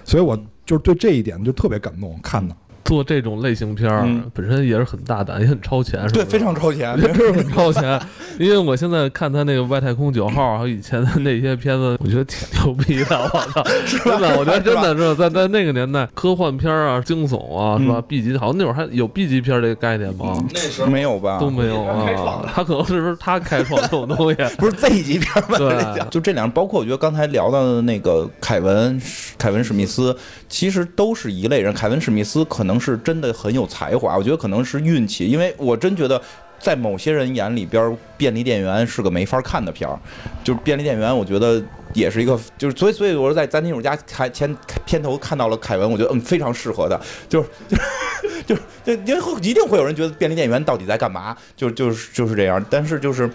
Speaker 5: 所以我就是对这一点就特别感动，看的。
Speaker 2: 做这种类型片儿本身也是很大胆，也很超前，是吧
Speaker 3: 对，非常超前，(laughs)
Speaker 2: 真是很超前。因为我现在看他那个外太空九号，还有以前的那些片子，我觉得挺牛逼的。我操，(laughs) 真的，我觉得真的是在在那个年代，科幻片啊、惊悚啊，是吧？B 级，好像那会儿还有 B 级片这个概念吗？
Speaker 3: 那时候没有吧？
Speaker 2: 都没有啊。他可能是不是他开创这种东西？
Speaker 3: 不是 Z 级片吧？
Speaker 2: 对，
Speaker 3: 就这两，包括我觉得刚才聊到的那个凯文，凯文史密斯，其实都是一类人。凯文史密斯可能是真的很有。才华，我觉得可能是运气，因为我真觉得，在某些人眼里边，便利店员是个没法看的片儿。就是便利店员，我觉得也是一个，就是所以所以我说在咱女主家开前片头看到了凯文，我觉得嗯非常适合的，就是 (laughs) 就就就因为一定会有人觉得便利店员到底在干嘛，就就是就是这样。但是就是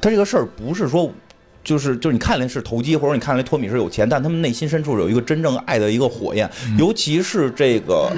Speaker 3: 他这个事儿不是说就是就是你看来是投机，或者你看来托米是有钱，但他们内心深处有一个真正爱的一个火焰，尤其是这个。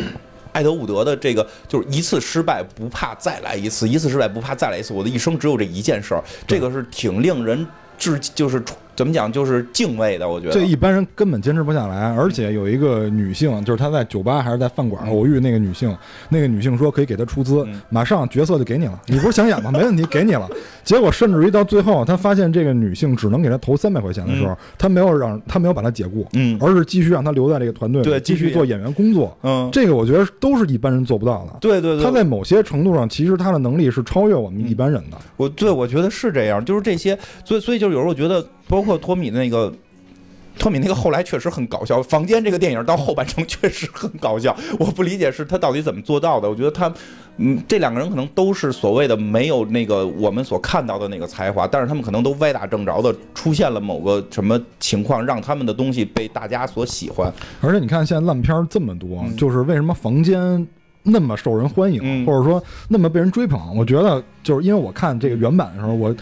Speaker 3: 艾德伍德的这个就是一次失败不怕再来一次，一次失败不怕再来一次。我的一生只有这一件事儿，这个是挺令人致，就是。怎么讲就是敬畏的，我觉得
Speaker 5: 这一般人根本坚持不下来。而且有一个女性，就是她在酒吧还是在饭馆偶遇那个女性，那个女性说可以给她出资，马上角色就给你了。你不是想演吗？没问题，给你了。(laughs) 结果甚至于到最后，他发现这个女性只能给他投三百块钱的时候，他没有让他没有把她解雇，
Speaker 3: 嗯，
Speaker 5: 而是继续让她留在这个团队，
Speaker 3: 对，
Speaker 5: 继续做演员工作。
Speaker 3: 嗯，
Speaker 5: 这个我觉得都是一般人做不到的。
Speaker 3: 对对对，
Speaker 5: 他在某些程度上，其实他的能力是超越我们一般人的。
Speaker 3: 我对我觉得是这样，就是这些，所以所以就是有时候我觉得。包括托米的那个托米那个后来确实很搞笑，房间这个电影到后半程 (laughs) 确实很搞笑，我不理解是他到底怎么做到的。我觉得他，嗯，这两个人可能都是所谓的没有那个我们所看到的那个才华，但是他们可能都歪打正着的出现了某个什么情况，让他们的东西被大家所喜欢。
Speaker 5: 而且你看现在烂片这么多，就是为什么房间那么受人欢迎，或者说那么被人追捧？我觉得就是因为我看这个原版的时候，我。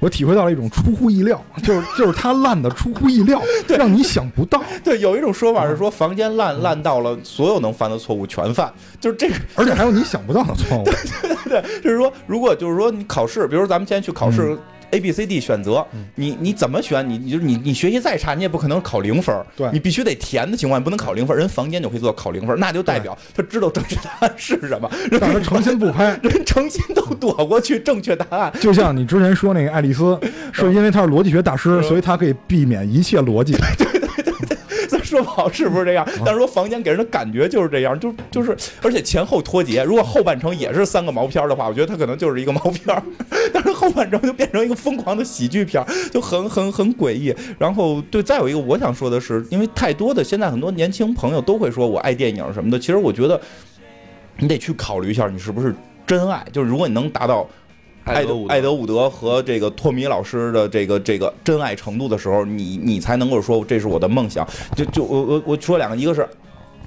Speaker 5: 我体会到了一种出乎意料，就是就是它烂的出乎意料，(laughs) 让你想不到。
Speaker 3: 对，有一种说法是说房间烂烂到了所有能犯的错误全犯，就是这个，(laughs)
Speaker 5: 而且还有你想不到的错误。(laughs)
Speaker 3: 对对对对，就是说，如果就是说你考试，比如咱们现在去考试。A B C D 选择，你你怎么选？你你就是你你学习再差，你也不可能考零分。
Speaker 5: 对，
Speaker 3: 你必须得填的情况，你不能考零分。人房间就可以做到考零分，那就代表他知道正确答案是什么。(laughs) 人
Speaker 5: 成心不拍，
Speaker 3: 人成心都躲过去正确答案。
Speaker 5: 就像你之前说那个爱丽丝，(laughs) 是因为他是逻辑学大师，所以他可以避免一切逻辑。(laughs)
Speaker 3: 对。说不好是不是这样？但是说房间给人的感觉就是这样，就就是，而且前后脱节。如果后半程也是三个毛片的话，我觉得它可能就是一个毛片。(laughs) 但是后半程就变成一个疯狂的喜剧片，就很很很诡异。然后对，再有一个我想说的是，因为太多的现在很多年轻朋友都会说我爱电影什么的，其实我觉得你得去考虑一下，你是不是真爱。就是如果你能达到。艾德艾德伍德和这个托米老师的这个这个真爱程度的时候，你你才能够说这是我的梦想。就就我我我说两个，一个是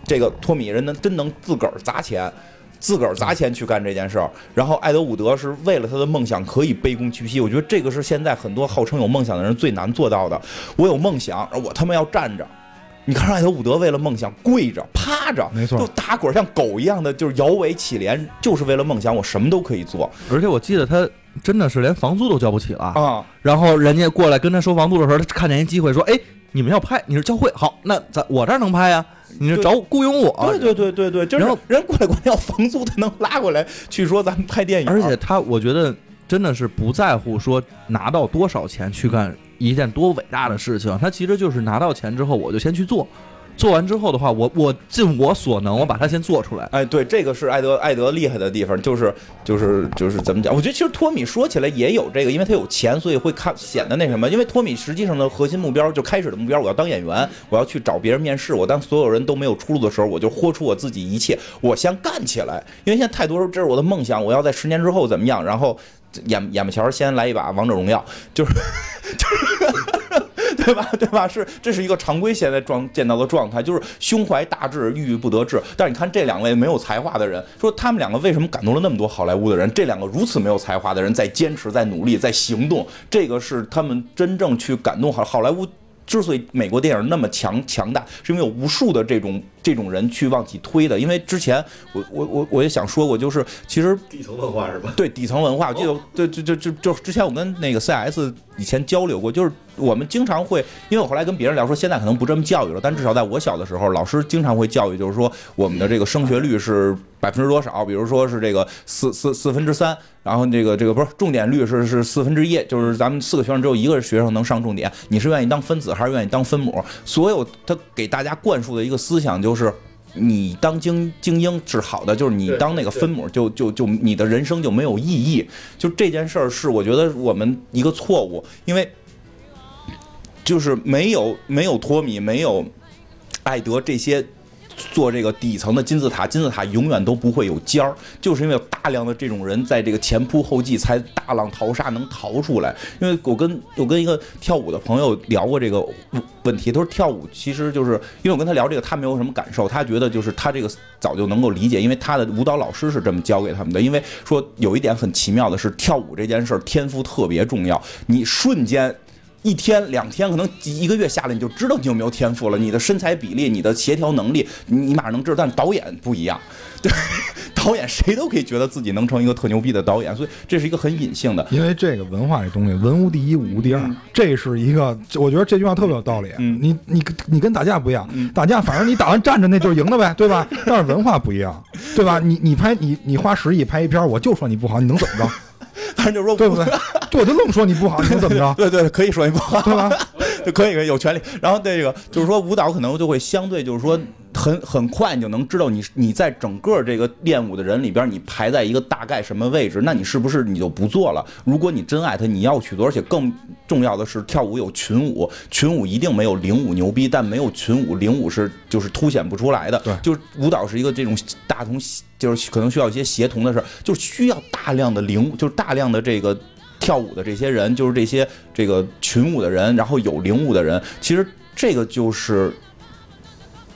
Speaker 3: 这个托米人能真能自个儿砸钱，自个儿砸钱去干这件事儿。然后艾德伍德是为了他的梦想可以卑躬屈膝。我觉得这个是现在很多号称有梦想的人最难做到的。我有梦想，我他妈要站着。你看，艾德伍德为了梦想跪着、趴着，
Speaker 5: 没错，
Speaker 3: 就打滚像狗一样的，就是摇尾乞怜，就是为了梦想，我什么都可以做。
Speaker 4: 而且我记得他真的是连房租都交不起了啊！然后人家过来跟他收房租的时候，他看见一机会说：“哎，你们要拍，你是教会，好，那咱我这儿能拍呀？你是找雇佣我？
Speaker 3: 对对对对对，就是人过来管要房租，他能拉过来去说咱们拍电影。
Speaker 4: 而且他，我觉得真的是不在乎说拿到多少钱去干。”一件多伟大的事情，他其实就是拿到钱之后，我就先去做，做完之后的话，我我尽我所能，我把它先做出来。
Speaker 3: 哎，对，这个是艾德艾德厉害的地方，就是就是就是怎么讲？我觉得其实托米说起来也有这个，因为他有钱，所以会看显得那什么。因为托米实际上的核心目标，就开始的目标，我要当演员，我要去找别人面试。我当所有人都没有出路的时候，我就豁出我自己一切，我先干起来。因为现在太多人，这是我的梦想，我要在十年之后怎么样？然后。眼眼巴前先来一把王者荣耀，就是就是，对吧？对吧？是这是一个常规现在状见到的状态，就是胸怀大志，郁郁不得志。但是你看这两位没有才华的人，说他们两个为什么感动了那么多好莱坞的人？这两个如此没有才华的人在坚持，在努力，在行动，这个是他们真正去感动好好莱坞。之所以美国电影那么强强大，是因为有无数的这种这种人去往起推的。因为之前我我我我也想说过，就是其实
Speaker 4: 底层文化是吧？
Speaker 3: 对底层文化，我记得对就就就就之前我跟那个 CS 以前交流过，就是我们经常会，因为我后来跟别人聊说，现在可能不这么教育了，但至少在我小的时候，老师经常会教育，就是说我们的这个升学率是百分之多少？比如说是这个四四四分之三。然后这个这个不是重点率是是四分之一，就是咱们四个学生只有一个学生能上重点。你是愿意当分子还是愿意当分母？所有他给大家灌输的一个思想就是，你当精精英是好的，就是你当那个分母就就就你的人生就没有意义。就这件事儿是我觉得我们一个错误，因为就是没有没有托米，没有艾德这些。做这个底层的金字塔，金字塔永远都不会有尖儿，就是因为有大量的这种人在这个前仆后继，才大浪淘沙能逃出来。因为我跟我跟一个跳舞的朋友聊过这个问题，他说跳舞其实就是因为我跟他聊这个，他没有什么感受，他觉得就是他这个早就能够理解，因为他的舞蹈老师是这么教给他们的。因为说有一点很奇妙的是，跳舞这件事儿天赋特别重要，你瞬间。一天两天，可能一个月下来，你就知道你有没有天赋了。你的身材比例，你的协调能力，你马上能知道。但导演不一样，对，导演谁都可以觉得自己能成一个特牛逼的导演，所以这是一个很隐性的。
Speaker 5: 因为这个文化这东西，文无第一，武无第二，这是一个，我觉得这句话特别有道理。嗯，你你你跟打架不一样，打架反正你打完站着那就是赢的呗，对吧？但是文化不一样，对吧？你你拍你你花十亿拍一片，我就说你不好，你能怎么着？(laughs)
Speaker 3: 反正就说
Speaker 5: 对不 (laughs) 对？我就愣说你不好，你能怎么着？(laughs)
Speaker 3: 对对，可以说你不好，
Speaker 5: 对吧？
Speaker 3: 可以可以有权利。然后这个就是说舞蹈可能就会相对就是说很很快你就能知道你你在整个这个练舞的人里边你排在一个大概什么位置，那你是不是你就不做了？如果你真爱他，你要去做，而且更重要的是跳舞有群舞，群舞一定没有领舞牛逼，但没有群舞，领舞是就是凸显不出来的。
Speaker 5: 对，
Speaker 3: 就是舞蹈是一个这种大同，就是可能需要一些协同的事儿，就需要大量的领舞，就是大量的这个。跳舞的这些人，就是这些这个群舞的人，然后有领舞的人，其实这个就是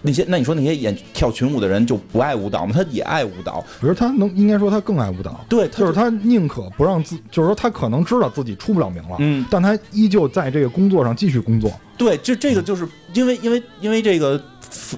Speaker 3: 那些。那你说那些演跳群舞的人就不爱舞蹈吗？他也爱舞蹈。
Speaker 5: 比如他能，应该说他更爱舞蹈。
Speaker 3: 对，
Speaker 5: 就是他宁可不让自，就是说他可能知道自己出不了名了，
Speaker 3: 嗯，
Speaker 5: 但他依旧在这个工作上继续工作。
Speaker 3: 对，这这个就是因为因为因为这个。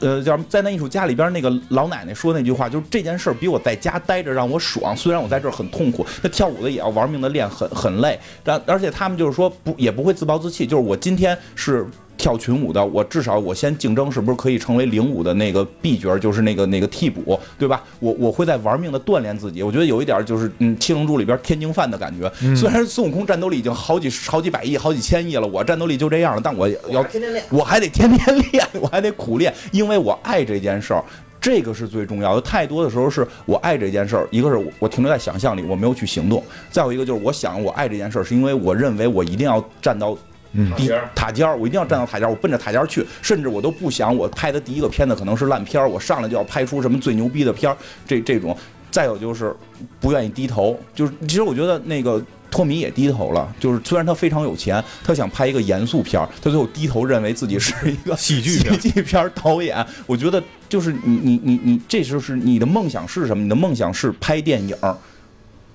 Speaker 3: 呃，叫灾难艺术家里边那个老奶奶说那句话，就是这件事儿比我在家待着让我爽。虽然我在这儿很痛苦，那跳舞的也要玩命的练，很很累。但而且他们就是说不也不会自暴自弃，就是我今天是。跳群舞的，我至少我先竞争，是不是可以成为领舞的那个 B 角，就是那个那个替补，对吧？我我会在玩命的锻炼自己。我觉得有一点就是，嗯，七龙珠里边天津饭的感觉。虽然孙悟空战斗力已经好几好几百亿、好几千亿了，我战斗力就这样了，但我要
Speaker 4: 天天练，
Speaker 3: 我还得天天练，我还得苦练，因为我爱这件事儿，这个是最重要的。太多的时候是我爱这件事儿，一个是我停留在想象里，我没有去行动；再有一个就是我想我爱这件事儿，是因为我认为我一定要站到。
Speaker 5: 嗯，
Speaker 3: 塔尖儿，我一定要站到塔尖儿，我奔着塔尖儿去，甚至我都不想我拍的第一个片子可能是烂片儿，我上来就要拍出什么最牛逼的片儿，这这种，再有就是不愿意低头，就是其实我觉得那个托米也低头了，就是虽然他非常有钱，他想拍一个严肃片儿，他最后低头认为自己是一个
Speaker 5: 喜剧
Speaker 3: 喜剧片导演，我觉得就是你你你你，这就是你的梦想是什么？你的梦想是拍电影。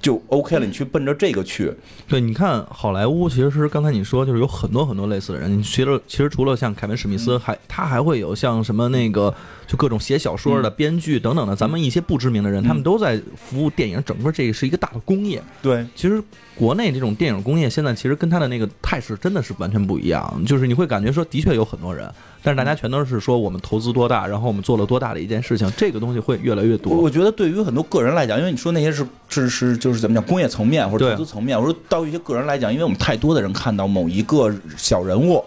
Speaker 3: 就 OK 了，你去奔着这个去。
Speaker 4: 对，你看好莱坞，其实是刚才你说，就是有很多很多类似的人。你其实其实除了像凯文史密斯，还他还会有像什么那个，就各种写小说的编剧等等的，咱们一些不知名的人，他们都在服务电影。整个这个是一个大的工业。
Speaker 3: 对，
Speaker 4: 其实国内这种电影工业现在其实跟他的那个态势真的是完全不一样。就是你会感觉说，的确有很多人。但是大家全都是说我们投资多大，然后我们做了多大的一件事情，这个东西会越来越多。
Speaker 3: 我觉得对于很多个人来讲，因为你说那些是是是就是怎么讲工业层面或者投资层面，我说到一些个人来讲，因为我们太多的人看到某一个小人物，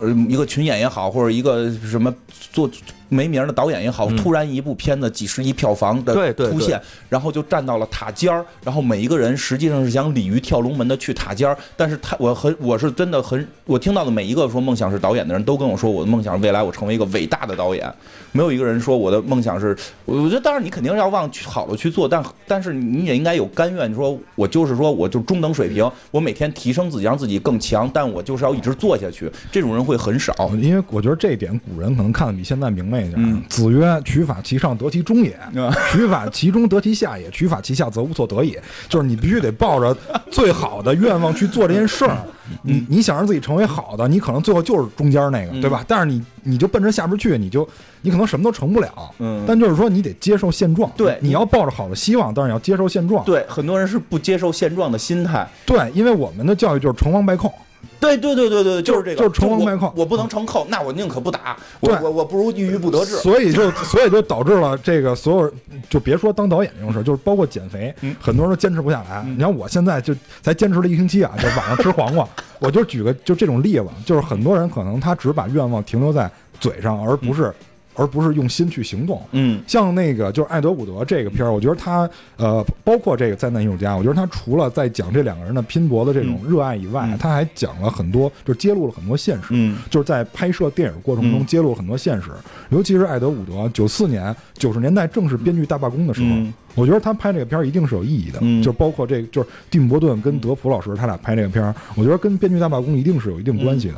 Speaker 3: 呃，一个群演也好，或者一个什么做。没名的导演也好，突然一部片子几十亿票房的出现，然后就站到了塔尖儿，然后每一个人实际上是想鲤鱼跳龙门的去塔尖儿，但是他我很我是真的很我听到的每一个说梦想是导演的人都跟我说，我的梦想是未来我成为一个伟大的导演，没有一个人说我的梦想是，我觉得当然你肯定要往好了去做，但但是你也应该有甘愿，你说我就是说我就中等水平，我每天提升自己，让自己更强，但我就是要一直做下去，这种人会很少，
Speaker 5: 因为我觉得这一点古人可能看的比现在明白。嗯，子曰：“取法其上，得其中也；(laughs) 取法其中，得其下也；取法其下，则无所得也。”就是你必须得抱着最好的愿望去做这件事儿。你你想让自己成为好的，你可能最后就是中间那个，对吧？但是你你就奔着下边去，你就你可能什么都成不了。
Speaker 3: 嗯，
Speaker 5: 但就是说你得接受现状。
Speaker 3: 对，
Speaker 5: 你要抱着好的希望，但是你要接受现状。
Speaker 3: 对，很多人是不接受现状的心态。
Speaker 5: 对，因为我们的教育就是成王败寇。
Speaker 3: 对对对对对，就是这个，
Speaker 5: 就是成王败寇。
Speaker 3: 我不能成寇，那我宁可不打。我我我不如郁郁不得志。
Speaker 5: 所以就所以就导致了这个所有，就别说当导演这种事就是包括减肥，很多人都坚持不下来。你看我现在就才坚持了一星期啊，就晚上吃黄瓜。(laughs) 我就举个就这种例子，就是很多人可能他只把愿望停留在嘴上，而不是。而不是用心去行动。
Speaker 3: 嗯，
Speaker 5: 像那个就是艾德伍德这个片儿，我觉得他呃，包括这个灾难艺术家，我觉得他除了在讲这两个人的拼搏的这种热爱以外，他还讲了很多，就是揭露了很多现实。
Speaker 3: 嗯，
Speaker 5: 就是在拍摄电影过程中揭露了很多现实，尤其是艾德伍德，九四年九十年代正是编剧大罢工的时候，我觉得他拍这个片儿一定是有意义的。
Speaker 3: 嗯，
Speaker 5: 就包括这个，就是蒂姆·伯顿跟德普老师他俩拍这个片儿，我觉得跟编剧大罢工一定是有一定关系的。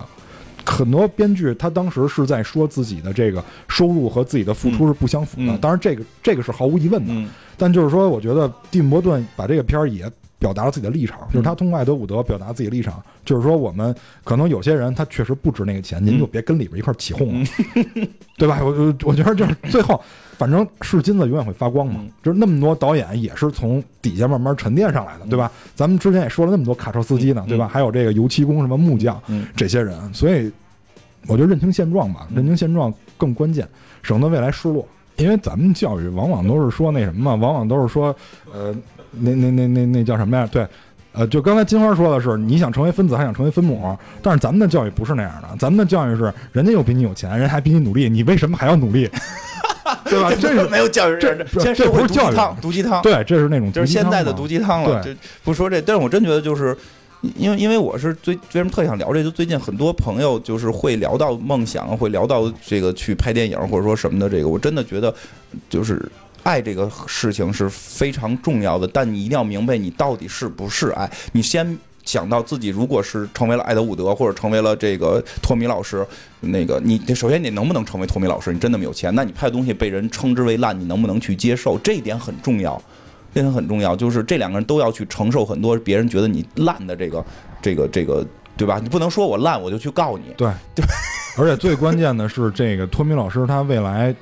Speaker 5: 很多编剧他当时是在说自己的这个收入和自己的付出是不相符的，当然这个这个是毫无疑问的。但就是说，我觉得蒂姆·伯顿把这个片儿也表达了自己的立场，就是他通过艾德伍德表达自己的立场，就是说我们可能有些人他确实不值那个钱，您就别跟里边一块起哄了，对吧？我我我觉得就是最后。反正是金子永远会发光嘛，就是那么多导演也是从底下慢慢沉淀上来的，对吧？咱们之前也说了那么多卡车司机呢，对吧？还有这个油漆工、什么木匠这些人，所以我觉得认清现状吧，认清现状更关键，省得未来失落。因为咱们教育往往都是说那什么嘛，往往都是说，呃，那那那那那叫什么呀？对，呃，就刚才金花说的是，你想成为分子还想成为分母，但是咱们的教育不是那样的，咱们的教育是，人家又比你有钱，人还比你努力，你为什么还要努力？(laughs) 对吧？这是
Speaker 3: 没有教育
Speaker 5: 这
Speaker 3: 人，
Speaker 5: 这
Speaker 3: 现在
Speaker 5: 这不是教育
Speaker 3: 汤，毒鸡汤。
Speaker 5: 对，这是那种
Speaker 3: 就是现在的毒
Speaker 5: 鸡
Speaker 3: 鸡汤了。
Speaker 5: 对
Speaker 3: 就不说这，但是我真觉得就是。因为因为我是最为什么特想聊这，就最近很多朋友就是会聊到梦想，会聊到这个去拍电影或者说什么的这个，我真的觉得就是爱这个事情是非常重要的，但你一定要明白你到底是不是爱，你先。想到自己如果是成为了爱德伍德，或者成为了这个托米老师，那个你首先你能不能成为托米老师？你真那么有钱？那你拍的东西被人称之为烂，你能不能去接受？这一点很重要。这点很重要，就是这两个人都要去承受很多别人觉得你烂的这个、这个、这个，对吧？你不能说我烂，我就去告你。
Speaker 5: 对
Speaker 3: 对，(laughs)
Speaker 5: 而且最关键的是，这个托米老师他未来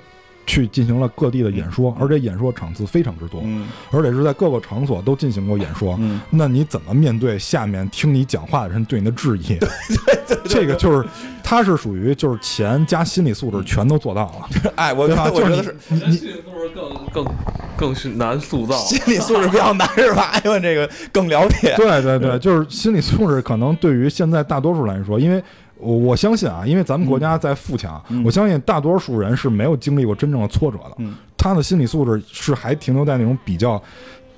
Speaker 5: 去进行了各地的演说，而且演说场次非常之多，
Speaker 3: 嗯
Speaker 5: 而且是在各个场所都进行过演说。
Speaker 3: 嗯，
Speaker 5: 那你怎么面对下面听你讲话的人对你的质疑？(laughs) 这个就是他是属于就是钱加心理素质全都做到了，(laughs)
Speaker 3: 哎，我？我觉得
Speaker 5: 是你
Speaker 2: 心理素质更更更是难塑造。
Speaker 3: 心理素质比较难，是吧？(laughs) 哎呦，这个更了解。
Speaker 5: 对对对，就是心理素质可能对于现在大多数来说，因为我我相信啊，因为咱们国家在富强，
Speaker 3: 嗯。
Speaker 5: 我相信大多数人是没有经历过真正的挫折的，
Speaker 3: 嗯。
Speaker 5: 他的心理素质是还停留在那种比较。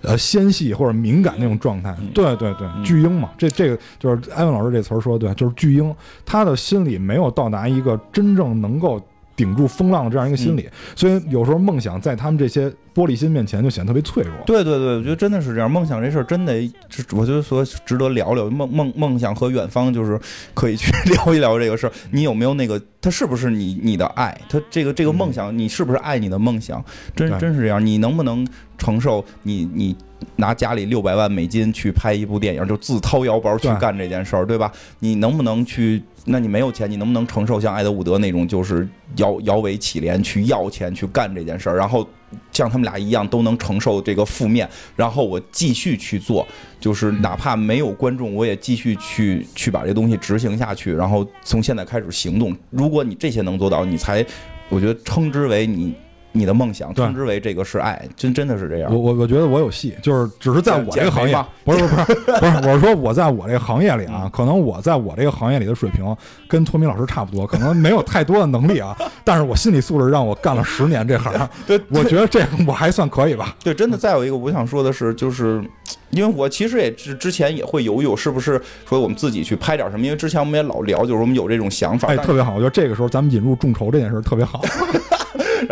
Speaker 5: 呃，纤细或者敏感那种状态，对对对，巨婴嘛，这这个就是艾文老师这词儿说的对，就是巨婴，他的心理没有到达一个真正能够顶住风浪的这样一个心理，所以有时候梦想在他们这些玻璃心面前就显得特别脆弱。
Speaker 3: 对对对，我觉得真的是这样。梦想这事儿真得，我觉得说值得聊聊梦梦梦想和远方，就是可以去聊一聊这个事儿。你有没有那个？他是不是你你的爱？他这个这个梦想，你是不是爱你的梦想？真真是这样。你能不能承受你你拿家里六百万美金去拍一部电影，就自掏腰包去干这件事儿，对吧？你能不能去？那你没有钱，你能不能承受像艾德伍德那种，就是摇摇尾乞怜去要钱去干这件事儿，然后像他们俩一样都能承受这个负面，然后我继续去做，就是哪怕没有观众，我也继续去去把这东西执行下去，然后从现在开始行动。如果你这些能做到，你才我觉得称之为你你的梦想，称之为这个是爱，真真的是这样
Speaker 5: 我。我我觉得我有戏，就是只是在我这个行业不是不是不是，我是说我在我这个行业里啊，可能我在我这个行业里的水平跟托米老师差不多，可能没有太多的能力啊，(laughs) 但是我心理素质让我干了十年这行，(laughs)
Speaker 3: 对
Speaker 5: 我觉得这我还算可以吧。
Speaker 3: 对，真的。再有一个，我想说的是，就是因为我其实也之之前也会犹豫，是不是说我们自己去拍点什么？因为之前我们也老聊，就是我们有这种想法。
Speaker 5: 哎，特别好，我觉得这个时候咱们引入众筹这件事儿特别好。(laughs)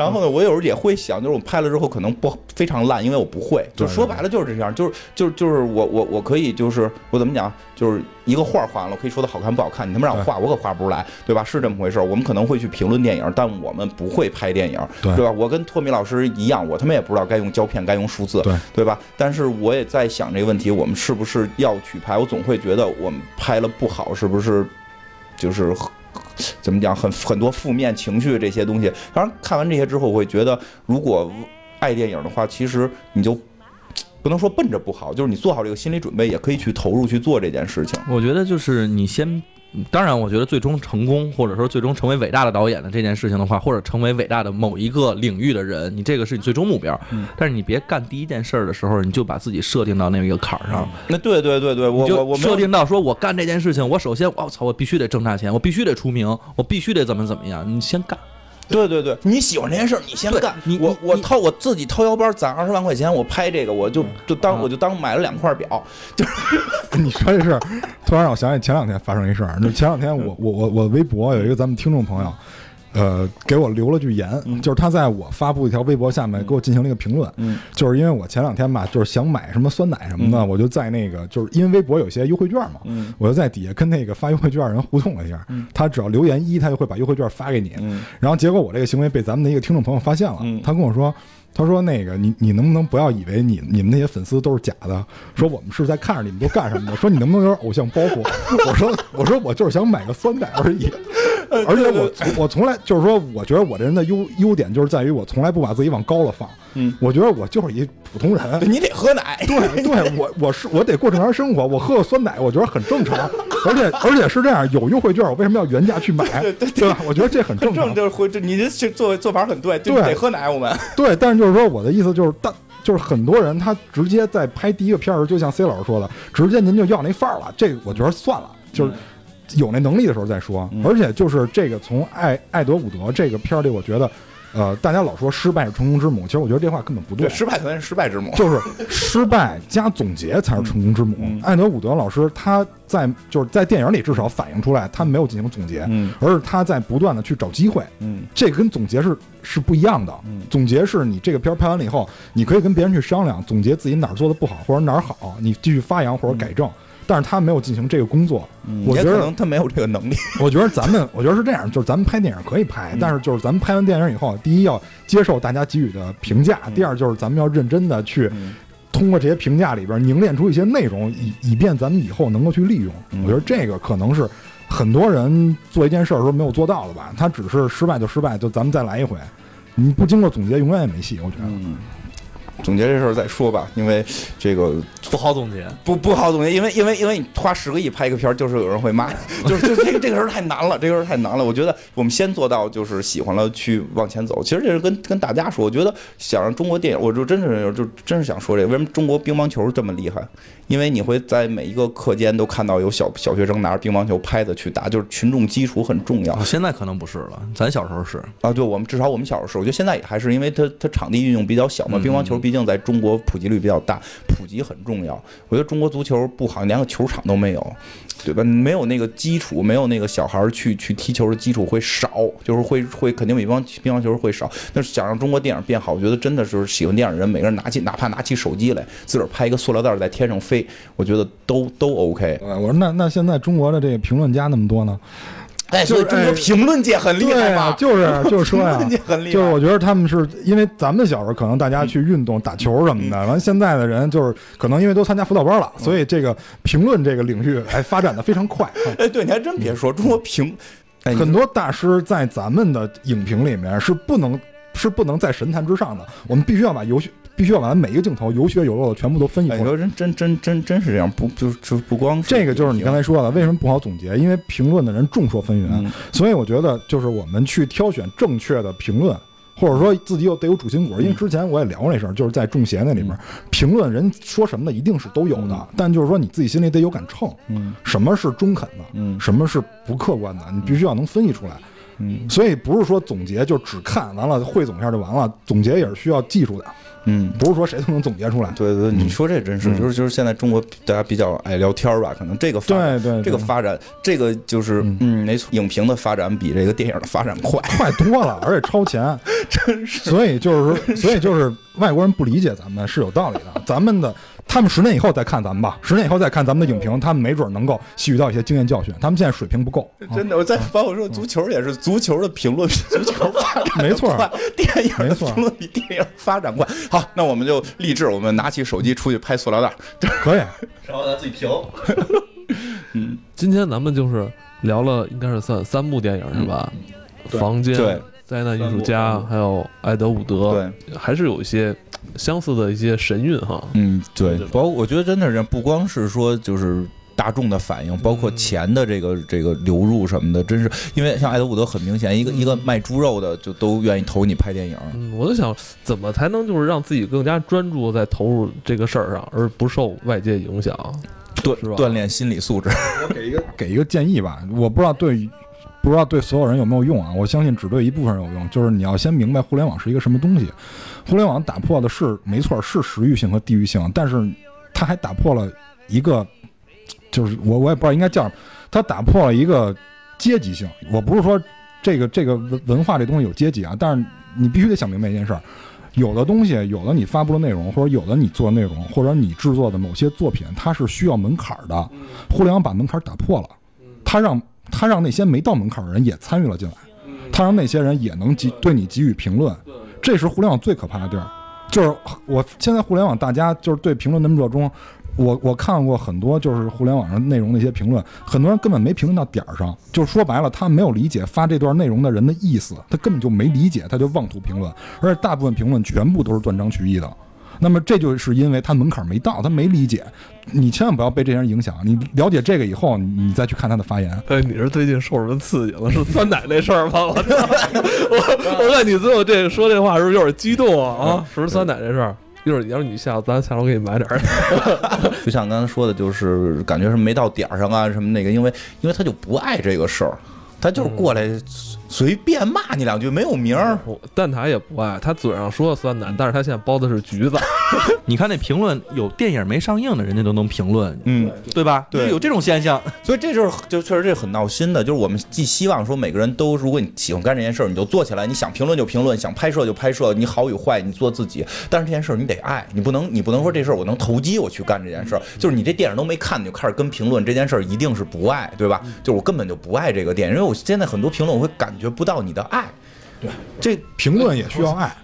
Speaker 3: 然后呢，我有时候也会想，就是我拍了之后可能不非常烂，因为我不会。就说白了就是这样，就是就是就是我我我可以就是我怎么讲，就是一个画画完了，我可以说它好看不好看，你他妈让我画，我可画不出来，对吧？是这么回事儿。我们可能会去评论电影，但我们不会拍电影，
Speaker 5: 对
Speaker 3: 吧？我跟托米老师一样，我他妈也不知道该用胶片该用数字，
Speaker 5: 对
Speaker 3: 对吧？但是我也在想这个问题，我们是不是要去拍？我总会觉得我们拍了不好，是不是就是怎么讲，很很多负面情绪这些东西。当然，看完这些之后，我会觉得，如果爱电影的话，其实你就不能说奔着不好，就是你做好这个心理准备，也可以去投入去做这件事情。
Speaker 4: 我觉得就是你先，当然，我觉得最终成功，或者说最终成为伟大的导演的这件事情的话，或者成为伟大的某一个领域的人，你这个是你最终目标。
Speaker 3: 嗯
Speaker 4: 但是你别干第一件事儿的时候，你就把自己设定到那个坎儿上。
Speaker 3: 那对对对对，我
Speaker 4: 就
Speaker 3: 我我
Speaker 4: 设定到说，我干这件事情，我首先，我操，我必须得挣大钱，我必须得出名，我必须得怎么怎么样，你先干。
Speaker 3: 对对对，你喜欢这件事儿，你先干。
Speaker 4: 你你你
Speaker 3: 我我掏我自己掏腰包攒二十万块钱，我拍这个，我就就当
Speaker 4: 啊
Speaker 3: 我就当买了两块表。
Speaker 5: 就是 (laughs) 你说这事儿，突然让我想起前两天发生一事儿。就前两天我我我我微博有一个咱们听众朋友，呃，给我留了句言，就是他在我发布一条微博下面给我进行了一个评论，
Speaker 3: 嗯
Speaker 5: 就是因为我前两天吧，就是想买什么酸奶什么的，我就在那个就是因为微博有些优惠券嘛，
Speaker 3: 嗯
Speaker 5: 我就在底下跟那个发优惠券的人互动了一下，他只要留言一，他就会把优惠券发给你，
Speaker 3: 嗯
Speaker 5: 然后结果我这个行为被咱们的一个听众朋友发现了，
Speaker 3: 嗯
Speaker 5: 他跟我说。他说：“那个，你你能不能不要以为你你们那些粉丝都是假的？说我们是在看着你们都干什么的？说你能不能有点偶像包袱？”我说：“ (laughs) 我说我就是想买个酸奶而已。(laughs) 而且我我从来就是说，我觉得我这人的优优点就是在于我从来不把自己往高了放。
Speaker 3: 嗯，
Speaker 5: 我觉得我就是一普通人。
Speaker 3: 你得喝奶。
Speaker 5: 对对，我我是我得过正常生活，我喝个酸奶，我觉得很正常。而且而且是这样，有优惠券，我为什么要原价去买？对吧？我觉得这很正常
Speaker 3: 正。就是你这这做做法很对，就
Speaker 5: 对
Speaker 3: 得喝奶。我们
Speaker 5: 对，但是就是说，我的意思就是，但就是很多人他直接在拍第一个片儿，就像 C 老师说的，直接您就要那范儿了，这我觉得算了，就是有那能力的时候再说。而且就是这个从艾艾德伍德这个片儿里，我觉得。呃，大家老说失败是成功之母，其实我觉得这话根本不
Speaker 3: 对。失败可能是失败之母，
Speaker 5: 就是失败加总结才是成功之母。艾德伍德老师他在就是在电影里至少反映出来，他没有进行总结，而是他在不断的去找机会。
Speaker 3: 嗯，
Speaker 5: 这跟总结是是不一样的。总结是你这个片儿拍完了以后，你可以跟别人去商量，总结自己哪儿做的不好或者哪儿好，你继续发扬或者改正。但是他没有进行这个工作，我觉得
Speaker 3: 他没有这个能力。(laughs)
Speaker 5: 我觉得咱们，我觉得是这样，就是咱们拍电影可以拍，但是就是咱们拍完电影以后，第一要接受大家给予的评价，第二就是咱们要认真的去通过这些评价里边凝练出一些内容，以以便咱们以后能够去利用。我觉得这个可能是很多人做一件事儿时候没有做到的吧，他只是失败就失败，就咱们再来一回，你不经过总结，永远也没戏。我觉得。
Speaker 3: 总结这事儿再说吧，因为这个
Speaker 4: 不好总结，
Speaker 3: 不不好总结，因为因为因为你花十个亿拍一个片儿，就是有人会骂，(laughs) 就是就这个这个事儿太难了，这个事儿太难了。我觉得我们先做到就是喜欢了去往前走。其实这是跟跟大家说，我觉得想让中国电影，我就真是就真是想说这个，为什么中国乒乓球这么厉害？因为你会在每一个课间都看到有小小学生拿着乒乓球拍子去打，就是群众基础很重要。
Speaker 4: 现在可能不是了，咱小时候是
Speaker 3: 啊，对我们至少我们小时候是，我觉得现在也还是，因为它它场地运用比较小嘛。乒乓球毕竟在中国普及率比较大，普及很重要。我觉得中国足球不好，连个球场都没有。对吧？没有那个基础，没有那个小孩去去踢球的基础会少，就是会会肯定比方乒乓球会少。那想让中国电影变好，我觉得真的是喜欢电影的人，每个人拿起哪怕拿起手机来，自个儿拍一个塑料袋在天上飞，我觉得都都 OK。
Speaker 5: 我说那那现在中国的这个评论家那么多呢？
Speaker 3: 哎，就是中国评论界很厉害
Speaker 5: 嘛，就是 (laughs) 就是说呀，就是我觉得他们是因为咱们小时候可能大家去运动打球什么的，完现在的人就是可能因为都参加辅导班了，所以这个评论这个领域还发展的非常快。(laughs)
Speaker 3: 哎，对，你还真别说，中国评
Speaker 5: 很多大师在咱们的影评里面是不能是不能在神坛之上的，我们必须要把游戏。必须要把每一个镜头有血有肉的全部都分析出来。你
Speaker 3: 说真真真真真是这样，不就就不光
Speaker 5: 这个就是你刚才说的，为什么不好总结？因为评论的人众说纷纭，所以我觉得就是我们去挑选正确的评论，或者说自己有得有主心骨。因为之前我也聊过这事儿，就是在中邪那里面，评论人说什么的一定是都有的，但就是说你自己心里得有杆秤，
Speaker 3: 嗯，
Speaker 5: 什么是中肯的，
Speaker 3: 嗯，
Speaker 5: 什么是不客观的，你必须要能分析出来，
Speaker 3: 嗯，
Speaker 5: 所以不是说总结就只看完了汇总一下就完了，总结也是需要技术的。
Speaker 3: 嗯，
Speaker 5: 不是说谁都能总结出来。
Speaker 3: 对对，你说这真是，就是就是现在中国大家比较爱聊天吧，可能这个发
Speaker 5: 对对
Speaker 3: 这个发展，这个就是嗯，没错，影评的发展比这个电影的发展快。(laughs)
Speaker 5: 快多了，而且超前，(laughs)
Speaker 3: 真是。
Speaker 5: 所以就是说，所以就是外国人不理解咱们是有道理的，咱们的。他们十年以后再看咱们吧，十年以后再看咱们的影评，他们没准能够吸取到一些经验教训。他们现在水平不够，
Speaker 3: 真的。我再把我说，足球也是足球的评论比，足球发展 (laughs)
Speaker 5: 没错，
Speaker 3: 电影的评论比电影发展快。好，那我们就励志，我们拿起手机出去拍塑料袋，(laughs)
Speaker 5: 可以，
Speaker 4: 然后咱自己评。(laughs)
Speaker 3: 嗯，
Speaker 2: 今天咱们就是聊了，应该是算三部电影是吧？房间、灾难艺术家，还有艾德伍德，
Speaker 3: 对，
Speaker 2: 还是有一些。相似的一些神韵哈，
Speaker 3: 嗯，对，包括我觉得真的是不光是说就是大众的反应，包括钱的这个这个流入什么的，真是因为像艾德伍德很明显，一个一个卖猪肉的就都愿意投你拍电影。
Speaker 2: 嗯，我就想怎么才能就是让自己更加专注在投入这个事儿上，而不受外界影响，
Speaker 3: 锻锻炼心理素质。(laughs)
Speaker 5: 我给一个给一个建议吧，我不知道对不知道对所有人有没有用啊？我相信只对一部分人有用，就是你要先明白互联网是一个什么东西。互联网打破的是没错，是时域性和地域性，但是它还打破了一个，就是我我也不知道应该叫什么，它打破了一个阶级性。我不是说这个这个文文化这东西有阶级啊，但是你必须得想明白一件事儿：有的东西，有的你发布的内容，或者有的你做的内容，或者你制作的某些作品，它是需要门槛的。互联网把门槛打破了，它让它让那些没到门槛的人也参与了进来，它让那些人也能给对你给予评论。这是互联网最可怕的地儿，就是我现在互联网大家就是对评论那么热衷，我我看过很多就是互联网上内容的一些评论，很多人根本没评论到点儿上，就说白了他没有理解发这段内容的人的意思，他根本就没理解，他就妄图评论，而且大部分评论全部都是断章取义的。那么这就是因为他门槛没到，他没理解。你千万不要被这些人影响。你了解这个以后，你再去看他的发言。(laughs)
Speaker 2: 哎，你是最近受什么刺激了？是酸奶那事儿吗？(laughs) 我！我我看你最后这说这话是不是有点激动啊？啊，是不是酸奶这事儿？一会儿要是你下，咱下楼给你买点儿。(laughs)
Speaker 3: 就像刚才说的，就是感觉是没到点儿上啊，什么那个，因为因为他就不爱这个事儿，他就是过来。随便骂你两句没有名儿，
Speaker 2: 蛋挞也不爱，他嘴上说酸奶，但是他现在包的是橘子。(laughs)
Speaker 4: 你看那评论，有电影没上映的，人家都能评论，
Speaker 3: 嗯，
Speaker 4: 对吧？
Speaker 3: 对，
Speaker 4: 有这种现象，
Speaker 3: 所以这就是就确实这很闹心的。就是我们既希望说每个人都，如果你喜欢干这件事儿，你就做起来，你想评论就评论，想拍摄就拍摄，你好与坏你做自己。但是这件事儿你得爱，你不能你不能说这事儿我能投机我去干这件事儿。就是你这电影都没看你就开始跟评论这件事儿，一定是不爱，对吧？就是我根本就不爱这个电影，因为我现在很多评论我会感觉不到你的爱。
Speaker 5: 对，
Speaker 3: 这
Speaker 5: 评论也需要爱。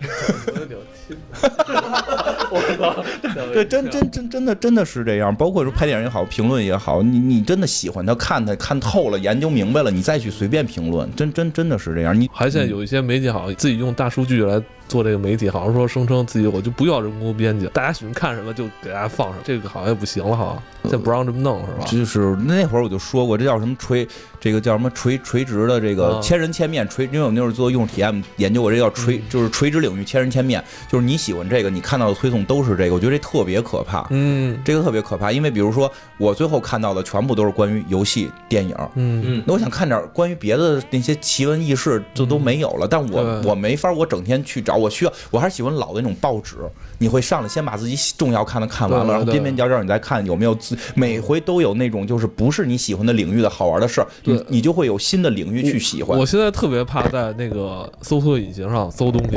Speaker 2: 我操！
Speaker 3: 对，真真真真的真的是这样。包括说拍电影也好，评论也好，你你真的喜欢他，看他看透了，研究明白了，你再去随便评论，真真真的是这样。你
Speaker 2: 还现在有一些媒体好像自己用大数据来。做这个媒体，好像说声称自己我就不要人工编辑，大家喜欢看什么就给大家放上，这个好像也不行了哈，现在不让这么弄是吧？
Speaker 3: 就是那会儿我就说过，这叫什么垂，这个叫什么垂垂直的这个千人千面垂，因为我那会儿做用户体验研究我，这叫垂，就是垂直领域千人千面，就是你喜欢这个，你看到的推送都是这个，我觉得这特别可怕，
Speaker 2: 嗯，
Speaker 3: 这个特别可怕，因为比如说我最后看到的全部都是关于游戏、电影，
Speaker 2: 嗯。
Speaker 4: 嗯，
Speaker 3: 那我想看点关于别的那些奇闻异事，就都没有了，但我我没法，我整天去找。我需要，我还是喜欢老的那种报纸。你会上来先把自己重要看的看完了，然后边边角角你再看有没有自，每回都有那种就是不是你喜欢的领域的好玩的事儿，你你就会有新的领域去喜欢。
Speaker 2: 我现在特别怕在那个搜索引擎上搜东西，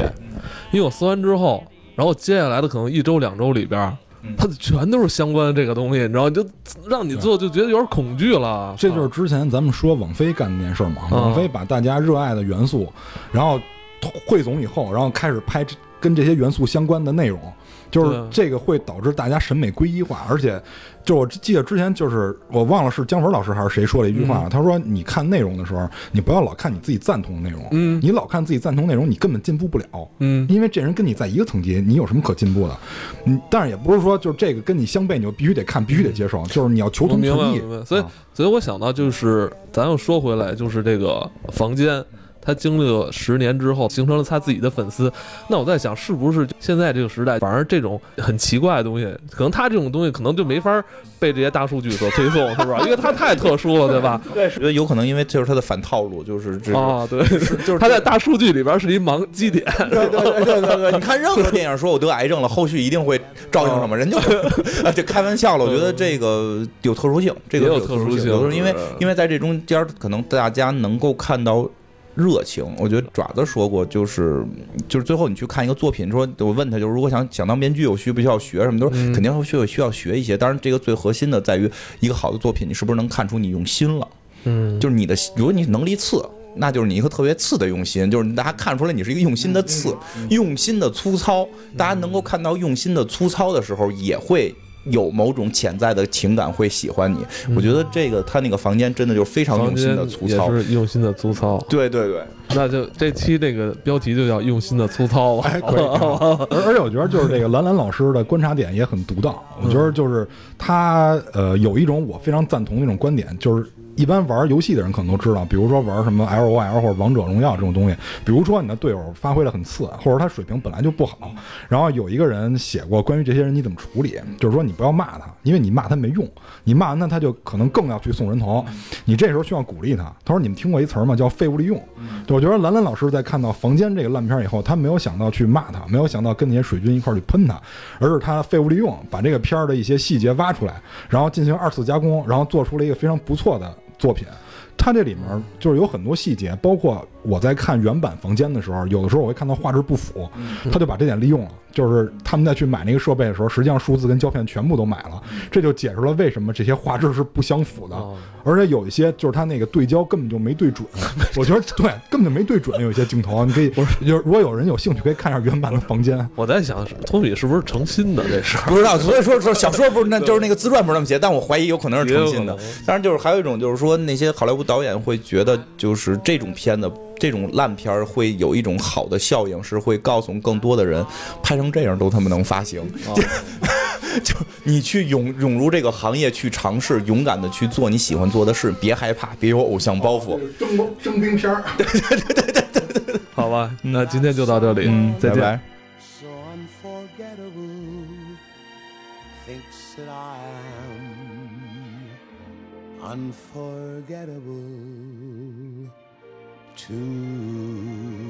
Speaker 2: 因为我搜完之后，然后接下来的可能一周两周里边。它全都是相关的这个东西，你知道，就让你做就觉得有点恐惧了。
Speaker 5: 这就是之前咱们说网飞干的那件事嘛，网飞把大家热爱的元素，然后汇总以后，然后开始拍跟这些元素相关的内容。就是这个会导致大家审美归一化，而且，就我记得之前就是我忘了是姜文老师还是谁说了一句话，他说你看内容的时候，你不要老看你自己赞同的内容，
Speaker 2: 嗯，
Speaker 5: 你老看自己赞同内容，你根本进步不了，
Speaker 2: 嗯，
Speaker 5: 因为这人跟你在一个层级，你有什么可进步的？嗯，但是也不是说就是这个跟你相悖，你就必须得看，必须得接受，就是你要求同存异。
Speaker 2: 所以，所以我想到就是，咱又说回来，就是这个房间。他经历了十年之后，形成了他自己的粉丝。那我在想，是不是现在这个时代，反而这种很奇怪的东西，可能他这种东西可能就没法被这些大数据所推送，是吧？因为他太特殊了，对吧？(laughs)
Speaker 3: 对，我觉得有可能，因为就是他的反套路，就是这
Speaker 2: 啊，对，
Speaker 3: 就是
Speaker 2: 他在大数据里边是一盲基点。
Speaker 3: 对对对对对对，你看任何电影说我得癌症了，后续一定会照应什么？人就啊，这开玩笑了。我觉得这个有特殊性，这个
Speaker 2: 有特殊性，
Speaker 3: 就是因为因为在这中间，可能大家能够看到。热情，我觉得爪子说过，就是就是最后你去看一个作品，说我问他，就是如果想想当编剧，我需不需要学什么？都是肯定会需要需要学一些。当然，这个最核心的在于一个好的作品，你是不是能看出你用心了？
Speaker 2: 嗯，
Speaker 3: 就是你的，如果你能力次，那就是你一个特别次的用心，就是大家看出来你是一个用心的次，用心的粗糙。大家能够看到用心的粗糙的时候，也会。有某种潜在的情感会喜欢你，我觉得这个他那个房间真的就非常用心的粗糙，
Speaker 2: 也是用心的粗糙。
Speaker 3: 对对对，
Speaker 2: 那就这期这个标题就叫用心的粗糙吧。(laughs)
Speaker 5: 而而且我觉得就是这个兰兰老师的观察点也很独到，我觉得就是他呃有一种我非常赞同的一种观点，就是。一般玩游戏的人可能都知道，比如说玩什么 L O L 或者王者荣耀这种东西，比如说你的队友发挥的很次，或者他水平本来就不好，然后有一个人写过关于这些人你怎么处理，就是说你不要骂他，因为你骂他没用，你骂完他他就可能更要去送人头，你这时候需要鼓励他。他说你们听过一词儿吗？叫废物利用。我觉得兰兰老师在看到房间这个烂片以后，他没有想到去骂他，没有想到跟那些水军一块去喷他，而是他废物利用，把这个片儿的一些细节挖出来，然后进行二次加工，然后做出了一个非常不错的。作品，它这里面就是有很多细节，包括我在看原版房间的时候，有的时候我会看到画质不符，他就把这点利用了。就是他们在去买那个设备的时候，实际上数字跟胶片全部都买了，这就解释了为什么这些画质是不相符的。而且有一些就是他那个对焦根本就没对准，(laughs) 我觉得对，根本就没对准。有一些镜头，你可以，(laughs) 有如果有人有兴趣，可以看一下原版的房间。
Speaker 2: 我在想，托比是不是成心的？这是
Speaker 3: 不知道。所以说说小说不是，那就是那个自传不是那么写，但我怀疑有可能是成心的。当然，就是还有一种，就是说那些好莱坞导演会觉得，就是这种片子。这种烂片儿会有一种好的效应，是会告诉更多的人，拍成这样都他妈能发行。(laughs) 就你去涌涌入这个行业去尝试，勇敢的去做你喜欢做的事，别害怕，别有偶像包袱。
Speaker 5: 征征兵片儿。(laughs)
Speaker 3: 对对对对对对。
Speaker 2: 好吧，那今天就到这里，
Speaker 3: 嗯，
Speaker 2: 再见。
Speaker 6: Too.